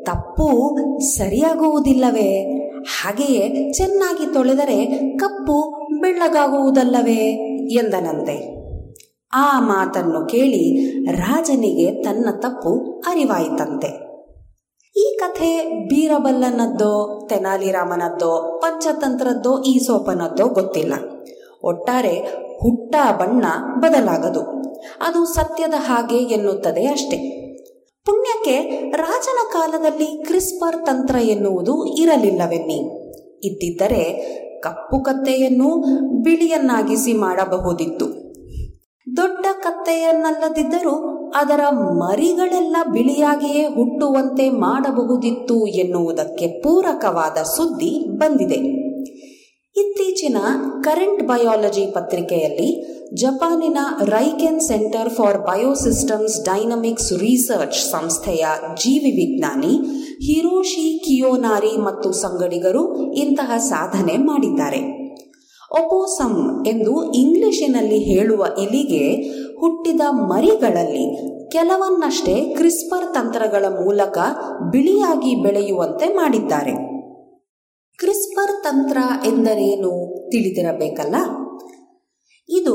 ತಪ್ಪು ಸರಿಯಾಗುವುದಿಲ್ಲವೇ? ಹಾಗೆಯೇ ಚೆನ್ನಾಗಿ ತೊಳೆದರೆ ಕಪ್ಪು ಬೆಳ್ಳಗಾಗುವುದಲ್ಲವೇ? ಎಂದನಂತೆ ಆ ಮಾತನ್ನು ಕೇಳಿ ರಾಜನಿಗೆ ತನ್ನ ತಪ್ಪು ಅರಿವಾಯಿತಂತೆ. ಈ ಕಥೆ ಬೀರಬಲ್ಲನದ್ದೋ, ತೆನಾಲಿರಾಮನದ್ದೋ, ಪಂಚತಂತ್ರದ್ದೋ ಈ ಸೋಪನದ್ದೋ ಗೊತ್ತಿಲ್ಲ. ಒಟ್ಟಾರೆ ಹುಟ್ಟ ಬಣ್ಣ ಬದಲಾಗದು. ಅದು ಸತ್ಯದ ಹಾಗೆ ಎನ್ನುತ್ತದೆ ಅಷ್ಟೆ. ಪುಣ್ಯಕ್ಕೆ ರಾಜನ ಕಾಲದಲ್ಲಿ ಕ್ರಿಸ್ಪರ್ ತಂತ್ರ ಎನ್ನುವುದು ಇರಲಿಲ್ಲವೆನ್ನಿ. ಇದ್ದಿದ್ದರೆ ಕಪ್ಪು ಕತ್ತೆಯನ್ನು ಬಿಳಿಯನ್ನಾಗಿಸಿ ಮಾಡಬಹುದಿತ್ತು. ದೊಡ್ಡ ಕತ್ತೆಯನ್ನಲ್ಲದಿದ್ದರೂ ಅದರ ಮರಿಗಳೆಲ್ಲ ಬಿಳಿಯಾಗಿಯೇ ಹುಟ್ಟುವಂತೆ ಮಾಡಬಹುದಿತ್ತು ಎನ್ನುವುದಕ್ಕೆ ಪೂರಕವಾದ ಸುದ್ದಿ ಬಂದಿದೆ. ಇತ್ತೀಚಿನ ಕರೆಂಟ್ ಬಯಾಲಜಿ ಪತ್ರಿಕೆಯಲ್ಲಿ ಜಪಾನಿನ Riken centre for biosystems dynamics research ಸಂಸ್ಥೆಯ ಜೀವಿ ವಿಜ್ಞಾನಿ ಹಿರೋಶಿ ಕಿಯೋನಾರಿ ಮತ್ತು ಸಂಗಡಿಗರು ಇಂತಹ ಸಾಧನೆ ಮಾಡಿದ್ದಾರೆ. ಒಪೋಸಮ್ ಎಂದು ಇಂಗ್ಲಿಶಿನಲ್ಲಿ ಹೇಳುವ ಇಲಿಗೆ ಹುಟ್ಟಿದ ಮರಿಗಳಲ್ಲಿ ಕೆಲವನ್ನಷ್ಟೇ ಕ್ರಿಸ್ಪರ್ ತಂತ್ರಗಳ ಮೂಲಕ ಬಿಳಿಯಾಗಿ ಬೆಳೆಯುವಂತೆ ಮಾಡಿದ್ದಾರೆ. ಕ್ರಿಸ್ಪರ್ ತಂತ್ರ ಎಂದರೇನು ತಿಳಿದಿರಬೇಕಲ್ಲ? ಇದು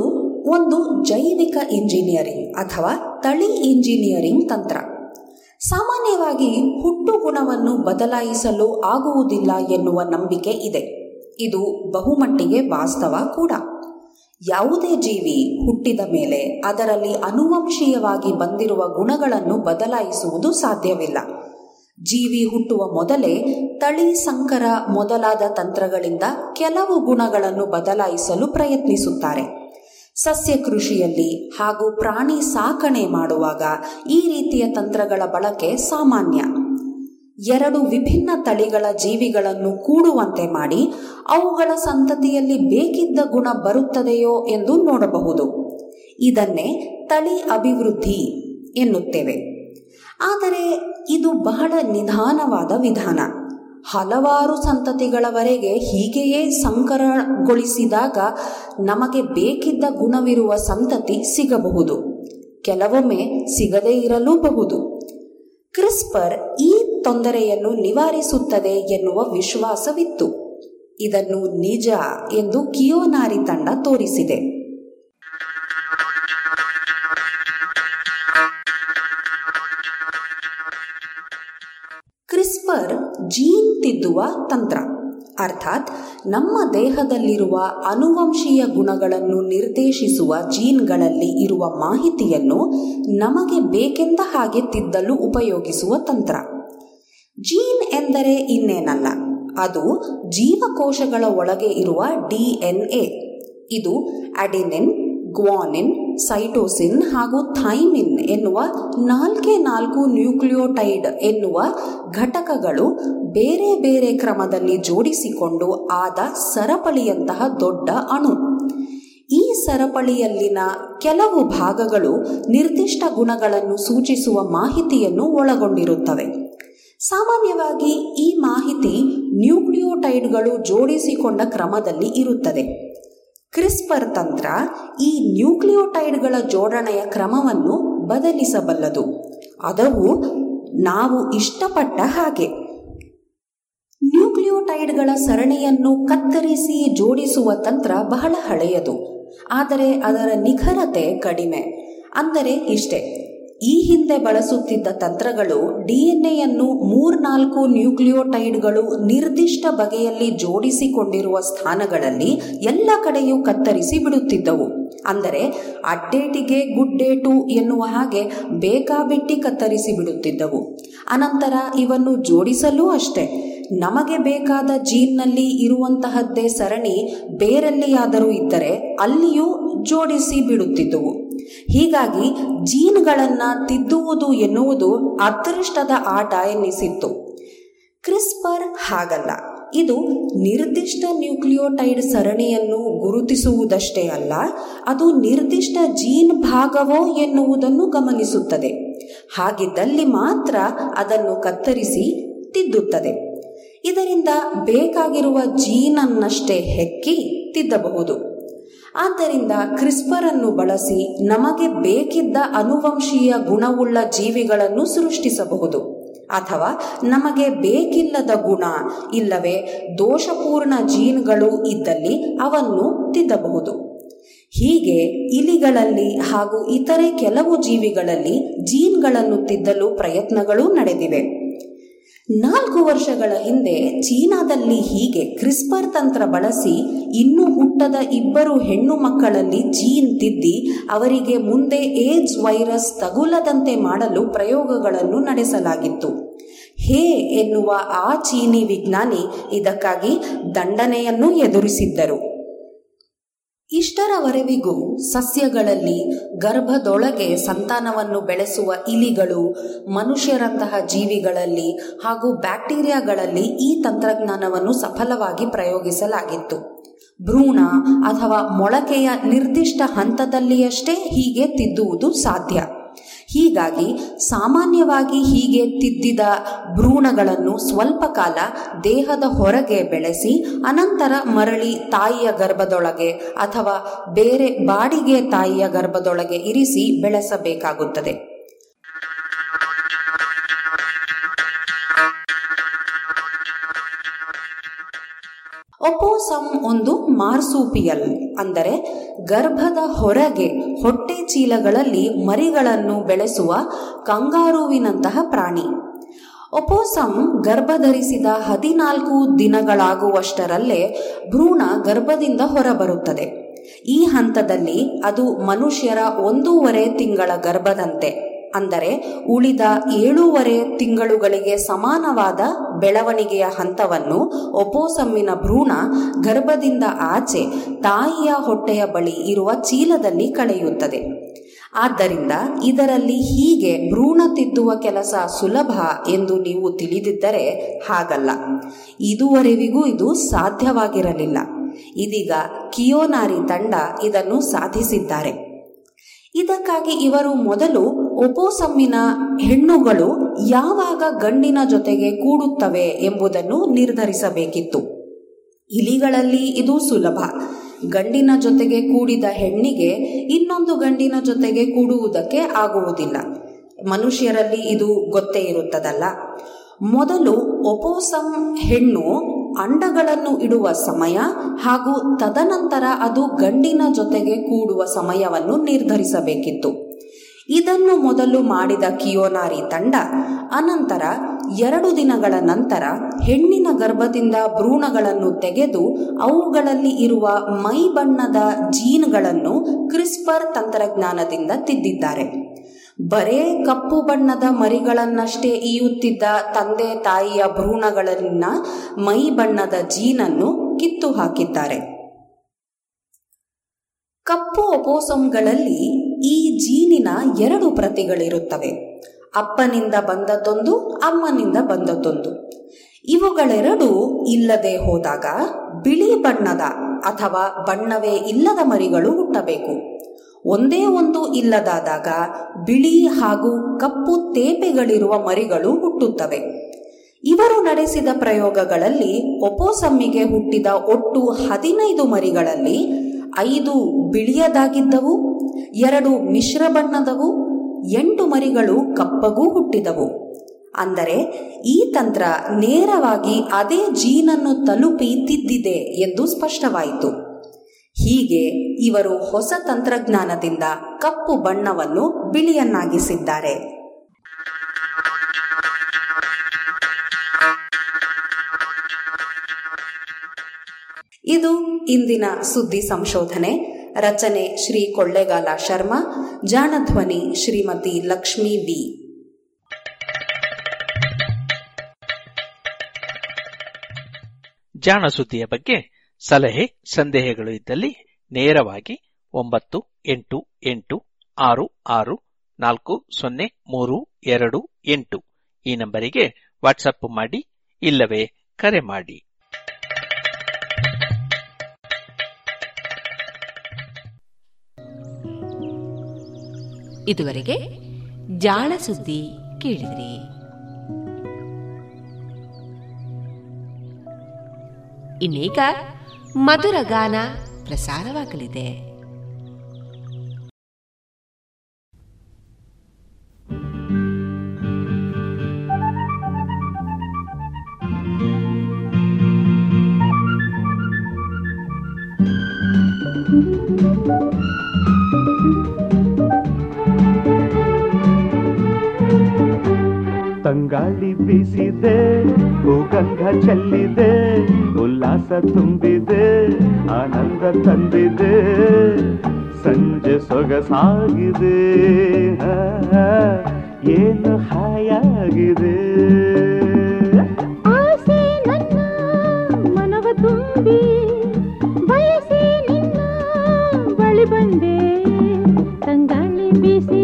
ಒಂದು ಜೈವಿಕ ಇಂಜಿನಿಯರಿಂಗ್ ಅಥವಾ ತಳಿ ಇಂಜಿನಿಯರಿಂಗ್ ತಂತ್ರ. ಸಾಮಾನ್ಯವಾಗಿ ಹುಟ್ಟು ಗುಣವನ್ನು ಬದಲಾಯಿಸಲು ಆಗುವುದಿಲ್ಲ ಎನ್ನುವ ನಂಬಿಕೆ ಇದೆ. ಇದು ಬಹುಮಟ್ಟಿಗೆ ವಾಸ್ತವ ಕೂಡ. ಯಾವುದೇ ಜೀವಿ ಹುಟ್ಟಿದ ಮೇಲೆ ಅದರಲ್ಲಿ ಅನುವಂಶೀಯವಾಗಿ ಬಂದಿರುವ ಗುಣಗಳನ್ನು ಬದಲಾಯಿಸುವುದು ಸಾಧ್ಯವಿಲ್ಲ. ಜೀವಿ ಹುಟ್ಟುವ ಮೊದಲೇ ತಳಿ ಸಂಕರ ಮೊದಲಾದ ತಂತ್ರಗಳಿಂದ ಕೆಲವು ಗುಣಗಳನ್ನು ಬದಲಾಯಿಸಲು ಪ್ರಯತ್ನಿಸುತ್ತಾರೆ. ಸಸ್ಯ ಕೃಷಿಯಲ್ಲಿ ಹಾಗೂ ಪ್ರಾಣಿ ಸಾಕಣೆ ಮಾಡುವಾಗ ಈ ರೀತಿಯ ತಂತ್ರಗಳ ಬಳಕೆ ಸಾಮಾನ್ಯ. ಎರಡು ವಿಭಿನ್ನ ತಳಿಗಳ ಜೀವಿಗಳನ್ನು ಕೂಡುವಂತೆ ಮಾಡಿ ಅವುಗಳ ಸಂತತಿಯಲ್ಲಿ ಬೇಕಿದ್ದ ಗುಣ ಬರುತ್ತದೆಯೋ ಎಂದು ನೋಡಬಹುದು. ಇದನ್ನೇ ತಳಿ ಅಭಿವೃದ್ಧಿ ಎನ್ನುತ್ತೇವೆ. ಆದರೆ ಇದು ಬಹಳ ನಿಧಾನವಾದ ವಿಧಾನ. ಹಲವಾರು ಸಂತತಿಗಳವರೆಗೆ ಹೀಗೆಯೇ ಸಂಕರಗೊಳಿಸಿದಾಗ ನಮಗೆ ಬೇಕಿದ್ದ ಗುಣವಿರುವ ಸಂತತಿ ಸಿಗಬಹುದು. ಕೆಲವೊಮ್ಮೆ ಸಿಗದೇ ಇರಲೂಬಹುದು. ಕ್ರಿಸ್ಪರ್ ಈ ತೊಂದರೆಯನ್ನು ನಿವಾರಿಸುತ್ತದೆ ಎನ್ನುವ ವಿಶ್ವಾಸವಿತ್ತು. ಇದನ್ನು ನಿಜ ಎಂದು ಕಿಯೋನಾರಿ ತಂಡ ತೋರಿಸಿದೆ. ತಿದ್ದುವ ತಂತ್ರ. ಅರ್ಥಾತ್, ನಮ್ಮ ದೇಹದಲ್ಲಿರುವ ಅನುವಂಶೀಯ ಗುಣಗಳನ್ನು ನಿರ್ದೇಶಿಸುವ ಜೀನ್ಗಳಲ್ಲಿ ಇರುವ ಮಾಹಿತಿಯನ್ನು ನಮಗೆ ಬೇಕೆಂದ ಹಾಗೆ ತಿದ್ದಲು ಉಪಯೋಗಿಸುವ ತಂತ್ರ. ಜೀನ್ ಎಂದರೆ ಇನ್ನೇನಲ್ಲ, ಅದು ಜೀವಕೋಶಗಳ ಒಳಗೆ ಇರುವ ಡಿಎನ್ಎ ಇದು ಅಡಿನಿನ್, ಗ್ವಾನಿನ್ ಸೈಟೋಸಿನ್ ಹಾಗೂ ಥೈಮಿನ್ ಎನ್ನುವ ನಾಲ್ಕೇ ನಾಲ್ಕು ನ್ಯೂಕ್ಲಿಯೋಟೈಡ್ ಎನ್ನುವ ಘಟಕಗಳು ಬೇರೆ ಬೇರೆ ಕ್ರಮದಲ್ಲಿ ಜೋಡಿಸಿಕೊಂಡು ಆದ ಸರಪಳಿಯಂತಹ ದೊಡ್ಡ ಅಣು. ಈ ಸರಪಳಿಯಲ್ಲಿನ ಕೆಲವು ಭಾಗಗಳು ನಿರ್ದಿಷ್ಟ ಗುಣಗಳನ್ನು ಸೂಚಿಸುವ ಮಾಹಿತಿಯನ್ನು ಒಳಗೊಂಡಿರುತ್ತವೆ. ಸಾಮಾನ್ಯವಾಗಿ ಈ ಮಾಹಿತಿ ನ್ಯೂಕ್ಲಿಯೋಟೈಡ್ಗಳು ಜೋಡಿಸಿಕೊಂಡ ಕ್ರಮದಲ್ಲಿ ಇರುತ್ತದೆ. ಕ್ರಿಸ್ಪರ್ ತಂತ್ರ ಈ ನ್ಯೂಕ್ಲಿಯೋಟೈಡ್ಗಳ ಜೋಡಣೆಯ ಕ್ರಮವನ್ನು ಬದಲಿಸಬಲ್ಲದು. ಅದವು ನಾವು ಇಷ್ಟಪಟ್ಟ ಹಾಗೆ. ನ್ಯೂಕ್ಲಿಯೋಟೈಡ್ಗಳ ಸರಣಿಯನ್ನು ಕತ್ತರಿಸಿ ಜೋಡಿಸುವ ತಂತ್ರ ಬಹಳ ಹಳೆಯದು. ಆದರೆ ಅದರ ನಿಖರತೆ ಕಡಿಮೆ. ಅಂದರೆ ಇಷ್ಟೇ. ಈ ಹಿಂದೆ ಬಳಸುತ್ತಿದ್ದ ತಂತ್ರಗಳು ಡಿಎನ್ಎಯನ್ನು ಮೂರ್ನಾಲ್ಕು ನ್ಯೂಕ್ಲಿಯೋಟೈಡ್ಗಳು ನಿರ್ದಿಷ್ಟ ಬಗೆಯಲ್ಲಿ ಜೋಡಿಸಿಕೊಂಡಿರುವ ಸ್ಥಾನಗಳಲ್ಲಿ ಎಲ್ಲ ಕಡೆಯೂ ಕತ್ತರಿಸಿ ಬಿಡುತ್ತಿದ್ದವು. ಅಂದರೆ ಅಡ್ಡೇಟಿಗೆ ಗುಡ್ಡೇಟು ಎನ್ನುವ ಹಾಗೆ ಬೇಕಾಬಿಟ್ಟಿ ಕತ್ತರಿಸಿ ಬಿಡುತ್ತಿದ್ದವು. ಅನಂತರ ಇವನ್ನು ಜೋಡಿಸಲೂ ಅಷ್ಟೇ. ನಮಗೆ ಬೇಕಾದ ಜೀನ್ನಲ್ಲಿ ಇರುವಂತಹದ್ದೇ ಸರಣಿ ಬೇರೆಲ್ಲಿಯಾದರೂ ಇದ್ದರೆ ಅಲ್ಲಿಯೂ ಜೋಡಿಸಿ ಬಿಡುತ್ತಿದ್ದುವು. ಹೀಗಾಗಿ ಜೀನ್ಗಳನ್ನ ತಿದ್ದುವುದು ಎನ್ನುವುದು ಅದೃಷ್ಟದ ಆಟ ಎನ್ನಿಸಿತ್ತು. ಕ್ರಿಸ್ಪರ್ ಹಾಗಲ್ಲ. ಇದು ನಿರ್ದಿಷ್ಟ ನ್ಯೂಕ್ಲಿಯೋಟೈಡ್ ಸರಣಿಯನ್ನು ಗುರುತಿಸುವುದಷ್ಟೇ ಅಲ್ಲ, ಅದು ನಿರ್ದಿಷ್ಟ ಜೀನ್ ಭಾಗವೋ ಎನ್ನುವುದನ್ನು ಗಮನಿಸುತ್ತದೆ. ಹಾಗಿದ್ದಲ್ಲಿ ಮಾತ್ರ ಅದನ್ನು ಕತ್ತರಿಸಿ ತಿದ್ದುತ್ತದೆ. ಇದರಿಂದ ಬೇಕಾಗಿರುವ ಜೀನನ್ನಷ್ಟೇ ಹೆಕ್ಕಿ ತಿದ್ದಬಹುದು. ಆದ್ದರಿಂದ ಕ್ರಿಸ್ಪರ್ ಅನ್ನು ಬಳಸಿ ನಮಗೆ ಬೇಕಿದ್ದ ಅನುವಂಶೀಯ ಗುಣವುಳ್ಳ ಜೀವಿಗಳನ್ನು ಸೃಷ್ಟಿಸಬಹುದು. ಅಥವಾ ನಮಗೆ ಬೇಕಿಲ್ಲದ ಗುಣ, ಇಲ್ಲವೇ ದೋಷಪೂರ್ಣ ಜೀನ್ಗಳು ಇದ್ದಲ್ಲಿ ಅವನ್ನು ತಿದ್ದಬಹುದು. ಹೀಗೆ ಇಲಿಗಳಲ್ಲಿ ಹಾಗೂ ಇತರೆ ಕೆಲವು ಜೀವಿಗಳಲ್ಲಿ ಜೀನ್ಗಳನ್ನು ತಿದ್ದಲು ಪ್ರಯತ್ನಗಳು ನಡೆದಿವೆ. ನಾಲ್ಕು ವರ್ಷಗಳ ಹಿಂದೆ ಚೀನಾದಲ್ಲಿ ಹೀಗೆ ಕ್ರಿಸ್ಪರ್ ತಂತ್ರ ಬಳಸಿ ಇನ್ನೂ ಹುಟ್ಟದ ಇಬ್ಬರು ಹೆಣ್ಣು ಮಕ್ಕಳಲ್ಲಿ ಜೀನ್ ತಿದ್ದಿ ಅವರಿಗೆ ಮುಂದೆ ಏಡ್ಸ್ ವೈರಸ್ ತಗುಲದಂತೆ ಮಾಡಲು ಪ್ರಯೋಗಗಳನ್ನು ನಡೆಸಲಾಗಿತ್ತು. ಹೇ ಎನ್ನುವ ಆ ಚೀನಿ ವಿಜ್ಞಾನಿ ಇದಕ್ಕಾಗಿ ದಂಡನೆಯನ್ನು ಎದುರಿಸಿದ್ದರು. ಇಷ್ಟರವರೆವಿಗೂ ಸಸ್ಯಗಳಲ್ಲಿ ಗರ್ಭದೊಳಗೆ ಸಂತಾನವನ್ನು ಬೆಳೆಸುವ ಇಲಿಗಳು, ಮನುಷ್ಯರಂತಹ ಜೀವಿಗಳಲ್ಲಿ ಹಾಗೂ ಬ್ಯಾಕ್ಟೀರಿಯಾಗಳಲ್ಲಿ ಈ ತಂತ್ರಜ್ಞಾನವನ್ನು ಸಫಲವಾಗಿ ಪ್ರಯೋಗಿಸಲಾಗಿತ್ತು. ಭ್ರೂಣ ಅಥವಾ ಮೊಳಕೆಯ ನಿರ್ದಿಷ್ಟ ಹಂತದಲ್ಲಿಯಷ್ಟೇ ಹೀಗೆ ತಿದ್ದುವುದು ಸಾಧ್ಯ. ಹೀಗಾಗಿ ಸಾಮಾನ್ಯವಾಗಿ ಹೀಗೆ ತಿದ್ದಿದ ಭ್ರೂಣಗಳನ್ನು ಸ್ವಲ್ಪ ಕಾಲ ದೇಹದ ಹೊರಗೆ ಬೆಳೆಸಿ, ಅನಂತರ ಮರಳಿ ತಾಯಿಯ ಗರ್ಭದೊಳಗೆ ಅಥವಾ ಬೇರೆ ಬಾಡಿಗೆ ತಾಯಿಯ ಗರ್ಭದೊಳಗೆ ಇರಿಸಿ ಬೆಳೆಸಬೇಕಾಗುತ್ತದೆ. ಒಪೋಸಮ್ ಒಂದು ಮಾರ್ಸೂಪಿಯಲ್, ಅಂದರೆ ಗರ್ಭದ ಹೊರಗೆ ಹೊಟ್ಟೆ ಚೀಲಗಳಲ್ಲಿ ಮರಿಗಳನ್ನು ಬೆಳೆಸುವ ಕಂಗಾರುವಿನಂತಹ ಪ್ರಾಣಿ. ಒಪೋಸಮ್ ಗರ್ಭಧರಿಸಿದ ಹದಿನಾಲ್ಕು ದಿನಗಳಾಗುವಷ್ಟರಲ್ಲೇ ಭ್ರೂಣ ಗರ್ಭದಿಂದ ಹೊರಬರುತ್ತದೆ. ಈ ಹಂತದಲ್ಲಿ ಅದು ಮನುಷ್ಯರ ಒಂದೂವರೆ ತಿಂಗಳ ಗರ್ಭದಂತೆ. ಅಂದರೆ ಉಳಿದ ಏಳೂವರೆ ತಿಂಗಳುಗಳಿಗೆ ಸಮಾನವಾದ ಬೆಳವಣಿಗೆಯ ಹಂತವನ್ನು ಒಪೋಸಮ್ಮಿನ ಭ್ರೂಣ ಗರ್ಭದಿಂದ ಆಚೆ ತಾಯಿಯ ಹೊಟ್ಟೆಯ ಬಳಿ ಇರುವ ಚೀಲದಲ್ಲಿ ಕಳೆಯುತ್ತದೆ. ಆದ್ದರಿಂದ ಇದರಲ್ಲಿ ಹೀಗೆ ಭ್ರೂಣ ತಿದ್ದುವ ಕೆಲಸ ಸುಲಭ ಎಂದು ನೀವು ತಿಳಿದಿದ್ದರೆ ಹಾಗಲ್ಲ. ಇದುವರೆವಿಗೂ ಇದು ಸಾಧ್ಯವಾಗಿರಲಿಲ್ಲ. ಇದೀಗ ಕಿಯೋನಾರಿ ತಂಡ ಇದನ್ನು ಸಾಧಿಸಿದ್ದಾರೆ. ಇದಕ್ಕಾಗಿ ಇವರು ಮೊದಲು ಒಪೋಸಮ್ಮಿನ ಹೆಣ್ಣುಗಳು ಯಾವಾಗ ಗಂಡಿನ ಜೊತೆಗೆ ಕೂಡುತ್ತವೆ ಎಂಬುದನ್ನು ನಿರ್ಧರಿಸಬೇಕಿತ್ತು. ಇಲಿಗಳಲ್ಲಿ ಇದು ಸುಲಭ. ಗಂಡಿನ ಜೊತೆಗೆ ಕೂಡಿದ ಹೆಣ್ಣಿಗೆ ಇನ್ನೊಂದು ಗಂಡಿನ ಜೊತೆಗೆ ಕೂಡುವುದಕ್ಕೆ ಆಗುವುದಿಲ್ಲ. ಮನುಷ್ಯರಲ್ಲಿ ಇದು ಗೊತ್ತೇ ಇರುತ್ತದಲ್ಲ. ಮೊದಲು ಒಪೋಸಮ್ ಹೆಣ್ಣು ಅಂಡಗಳನ್ನು ಇಡುವ ಸಮಯ ಹಾಗೂ ತದನಂತರ ಅದು ಗಂಡಿನ ಜೊತೆಗೆ ಕೂಡುವ ಸಮಯವನ್ನು ನಿರ್ಧರಿಸಬೇಕಿತ್ತು. ಇದನ್ನು ಮೊದಲು ಮಾಡಿದ ಕಿಯೋನಾರಿ ತಂಡ, ಅನಂತರ ಎರಡು ದಿನಗಳ ನಂತರ ಹೆಣ್ಣಿನ ಗರ್ಭದಿಂದ ಭ್ರೂಣಗಳನ್ನು ತೆಗೆದು ಅವುಗಳಲ್ಲಿ ಇರುವ ಮೈ ಬಣ್ಣದ ಜೀನ್ಗಳನ್ನು ಕ್ರಿಸ್ಪರ್ ತಂತ್ರಜ್ಞಾನದಿಂದ ತಿದ್ದಿದ್ದಾರೆ. ಬರೇ ಕಪ್ಪು ಬಣ್ಣದ ಮರಿಗಳನ್ನಷ್ಟೇ ಈಯುತ್ತಿದ್ದ ತಂದೆ ತಾಯಿಯ ಭ್ರೂಣಗಳಲ್ಲಿನ ಮೈ ಬಣ್ಣದ ಜೀನನ್ನು ಕಿತ್ತು ಹಾಕಿದ್ದಾರೆ ಕಪ್ಪು ಒಪೋಸಮ್ಗಳಲ್ಲಿ ಈ ಜೀನಿನ ಎರಡು ಪ್ರತಿಗಳಿರುತ್ತವೆ. ಅಪ್ಪನಿಂದ ಬಂದದ್ದೊಂದು, ಅಮ್ಮನಿಂದ ಬಂದದ್ದೊಂದು. ಇವುಗಳೆರಡೂ ಇಲ್ಲದೆ ಹೋದಾಗ ಬಿಳಿ ಬಣ್ಣದ ಅಥವಾ ಬಣ್ಣವೇ ಇಲ್ಲದ ಮರಿಗಳು ಹುಟ್ಟಬೇಕು. ಒಂದೇ ಒಂದು ಇಲ್ಲದಾದಾಗ ಬಿಳಿ ಹಾಗೂ ಕಪ್ಪು ತೇಪೆಗಳಿರುವ ಮರಿಗಳು ಹುಟ್ಟುತ್ತವೆ. ಇವರು ನಡೆಸಿದ ಪ್ರಯೋಗಗಳಲ್ಲಿ ಒಪೋಸಮ್ಮಿಗೆ ಹುಟ್ಟಿದ ಒಟ್ಟು ಹದಿನೈದು ಮರಿಗಳಲ್ಲಿ ಐದು ಬಿಳಿಯದಾಗಿದ್ದವು, ಎರಡು ಮಿಶ್ರ ಬಣ್ಣದವು, ಎಂಟು ಮರಿಗಳು ಕಪ್ಪಗೂ ಹುಟ್ಟಿದವು. ಅಂದರೆ ಈ ತಂತ್ರ ನೇರವಾಗಿ ಅದೇ ಜೀನನ್ನು ತಲುಪಿ ತಿದ್ದಿದೆ ಎಂದು ಸ್ಪಷ್ಟವಾಯಿತು. ಹೀಗೆ ಇವರು ಹೊಸ ತಂತ್ರಜ್ಞಾನದಿಂದ ಕಪ್ಪು ಬಣ್ಣವನ್ನು ಬಿಳಿಯನ್ನಾಗಿಸಿದ್ದಾರೆ. ಇದು ಇಂದಿನ ಸುದ್ದಿ ಸಂಶೋಧನೆ, ರಚನೆ ಶ್ರೀ ಕೊಳ್ಳೇಗಾಲ ಶರ್ಮಾ, ಜಾಣಧ್ವನಿ ಶ್ರೀಮತಿ ಲಕ್ಷ್ಮೀ ಬಿ ಜಾಣ ಸುದ್ದಿಯ ಬಗ್ಗೆ ಸಲಹೆ, ಸಂದೇಹಗಳು ಇದ್ದಲ್ಲಿ ನೇರವಾಗಿ ಒಂಬತ್ತು ಎಂಟು ಎಂಟು ಆರು ಆರು ನಾಲ್ಕು ಸೊನ್ನೆ ಮೂರು ಎರಡು ಎಂಟು ಈ ನಂಬರಿಗೆ ವಾಟ್ಸಪ್ ಮಾಡಿ ಇಲ್ಲವೇ ಕರೆ ಮಾಡಿ. ಇದುವರೆಗೆ ಜಾಣ ಸುದ್ದಿ ಕೇಳಿದ್ರಿ. ಇನ್ನೀಗ ಮಧುರ ಗಾನ ಪ್ರಸಾರವಾಗಲಿದೆ. ತಂಗಾಳಿ ಬೀಸಿದೆ ಭೂಗಂಧ ಚೆಲ್ಲಿದೆ ಉಲ್ಲಾಸ ತುಂಬಿದೆ ಆನಂದ ತಂದಿದೆ ಸಂಜೆ ಸೊಗಸಾಗಿದೆ ಆ, ಏನು ಹಾಯಾಗಿದೆ ಆಸೆ ನನ್ನ ಮನವ ತುಂಬಿ ಬಯಸಿ ನಿನ್ನ ಬಳಿ ಬಂದೆ ತಂಗಾಳಿ ಬೀಸಿದೆ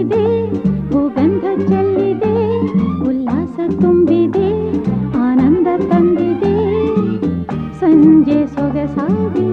Bye.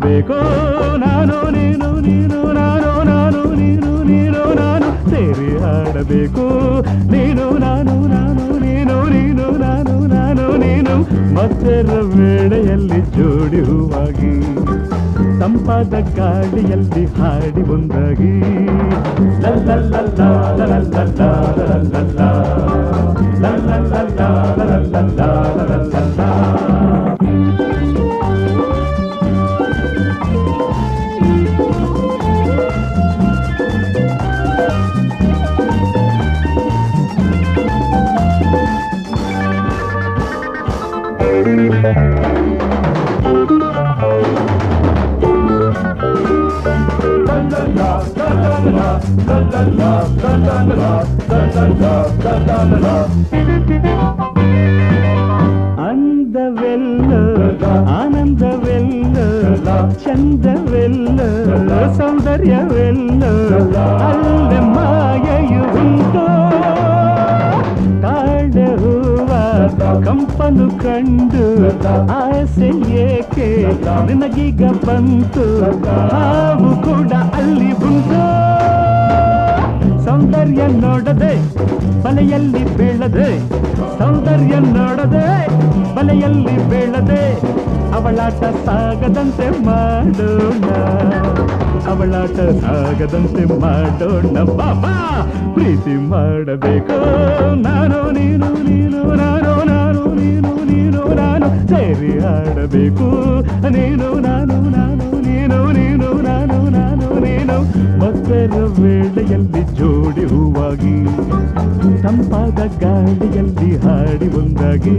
ಬೇಕು ಅವಳಾಟ ಸಾಗದಂತೆ ಮಾಡೋಣ. ಅವಳಾಟ ಸಾಗದಂತೆ ಮಾಡೋಣ. ಬಾಬಾ, ಪ್ರೀತಿ ಮಾಡಬೇಕು. ನಾನು, ನೀನು ನೀನು, ನಾನು ನಾನು, ನೀನು ನೀನು, ನಾನು ಸೇರಿ ಆಡಬೇಕು. ನೀನು, ನಾನು ನಾನು, ನೀನು ನೀನು, ನಾನು ನಾನು, ನೀನು. ಮಕ್ಕಳ ವೇಳೆಯಲ್ಲಿ ಜೋಡಿ ಹೂವಾಗಿ, ತಂಪಾದ ಗಾಳಿಯಲ್ಲಿ ಹಾಡಿ ಒಂದಾಗಿ.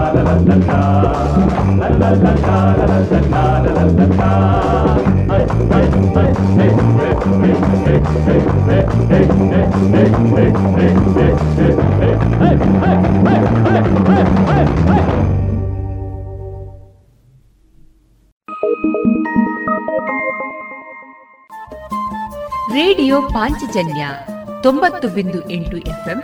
radio Panchajanya ತೊಂಬತ್ತು ಬಿಂದು ಎಂಟು ಎಫ್ಎಂ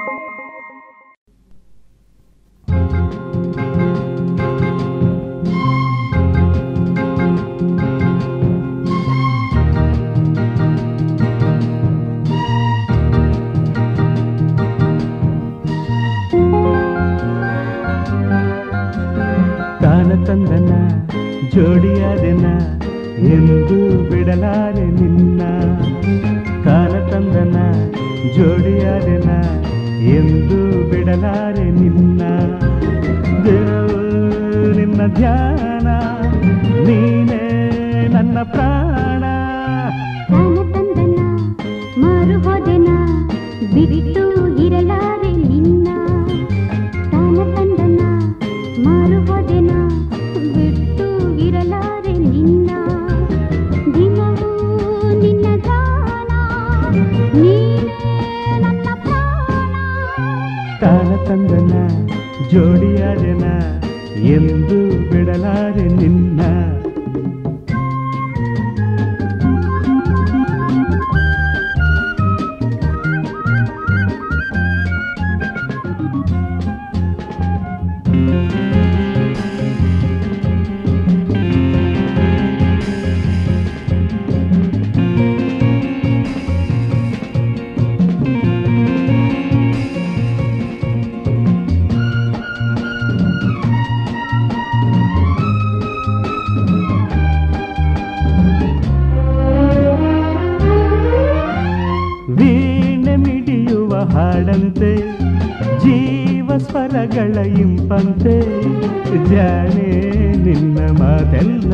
ತಂದನ, ಜೋಡಿಯಾದೆನ, ಎಂದು ಬಿಡಲಾರೆ ನಿನ್ನ. ಕಾಲ ತಂದನ, ಜೋಡಿಯಾದೆನ, ಎಂದು ಬಿಡಲಾರೆ ನಿನ್ನ. ನಿನ್ನ ಧ್ಯಾನ, ನೀನೇ ನನ್ನ ಪ್ರಾಣ. ಇರಲಾರೆ ನಿನ್ನ. ತಾನ ತಂದನ, ಮಾರು ಹೋದೆನ ತಂದನ ಜೋಡಿಯಾದೆನ ಎಂದು ಬಿಡಲಾರೆ ನಿನ್ನ ಹಾಡಂತೆ ಜೀವ ಸ್ವರಗಳ ಇಂಪಂತೆ ಜಾನೆ ನಿನ್ನ ಮಾತೆಲ್ಲ.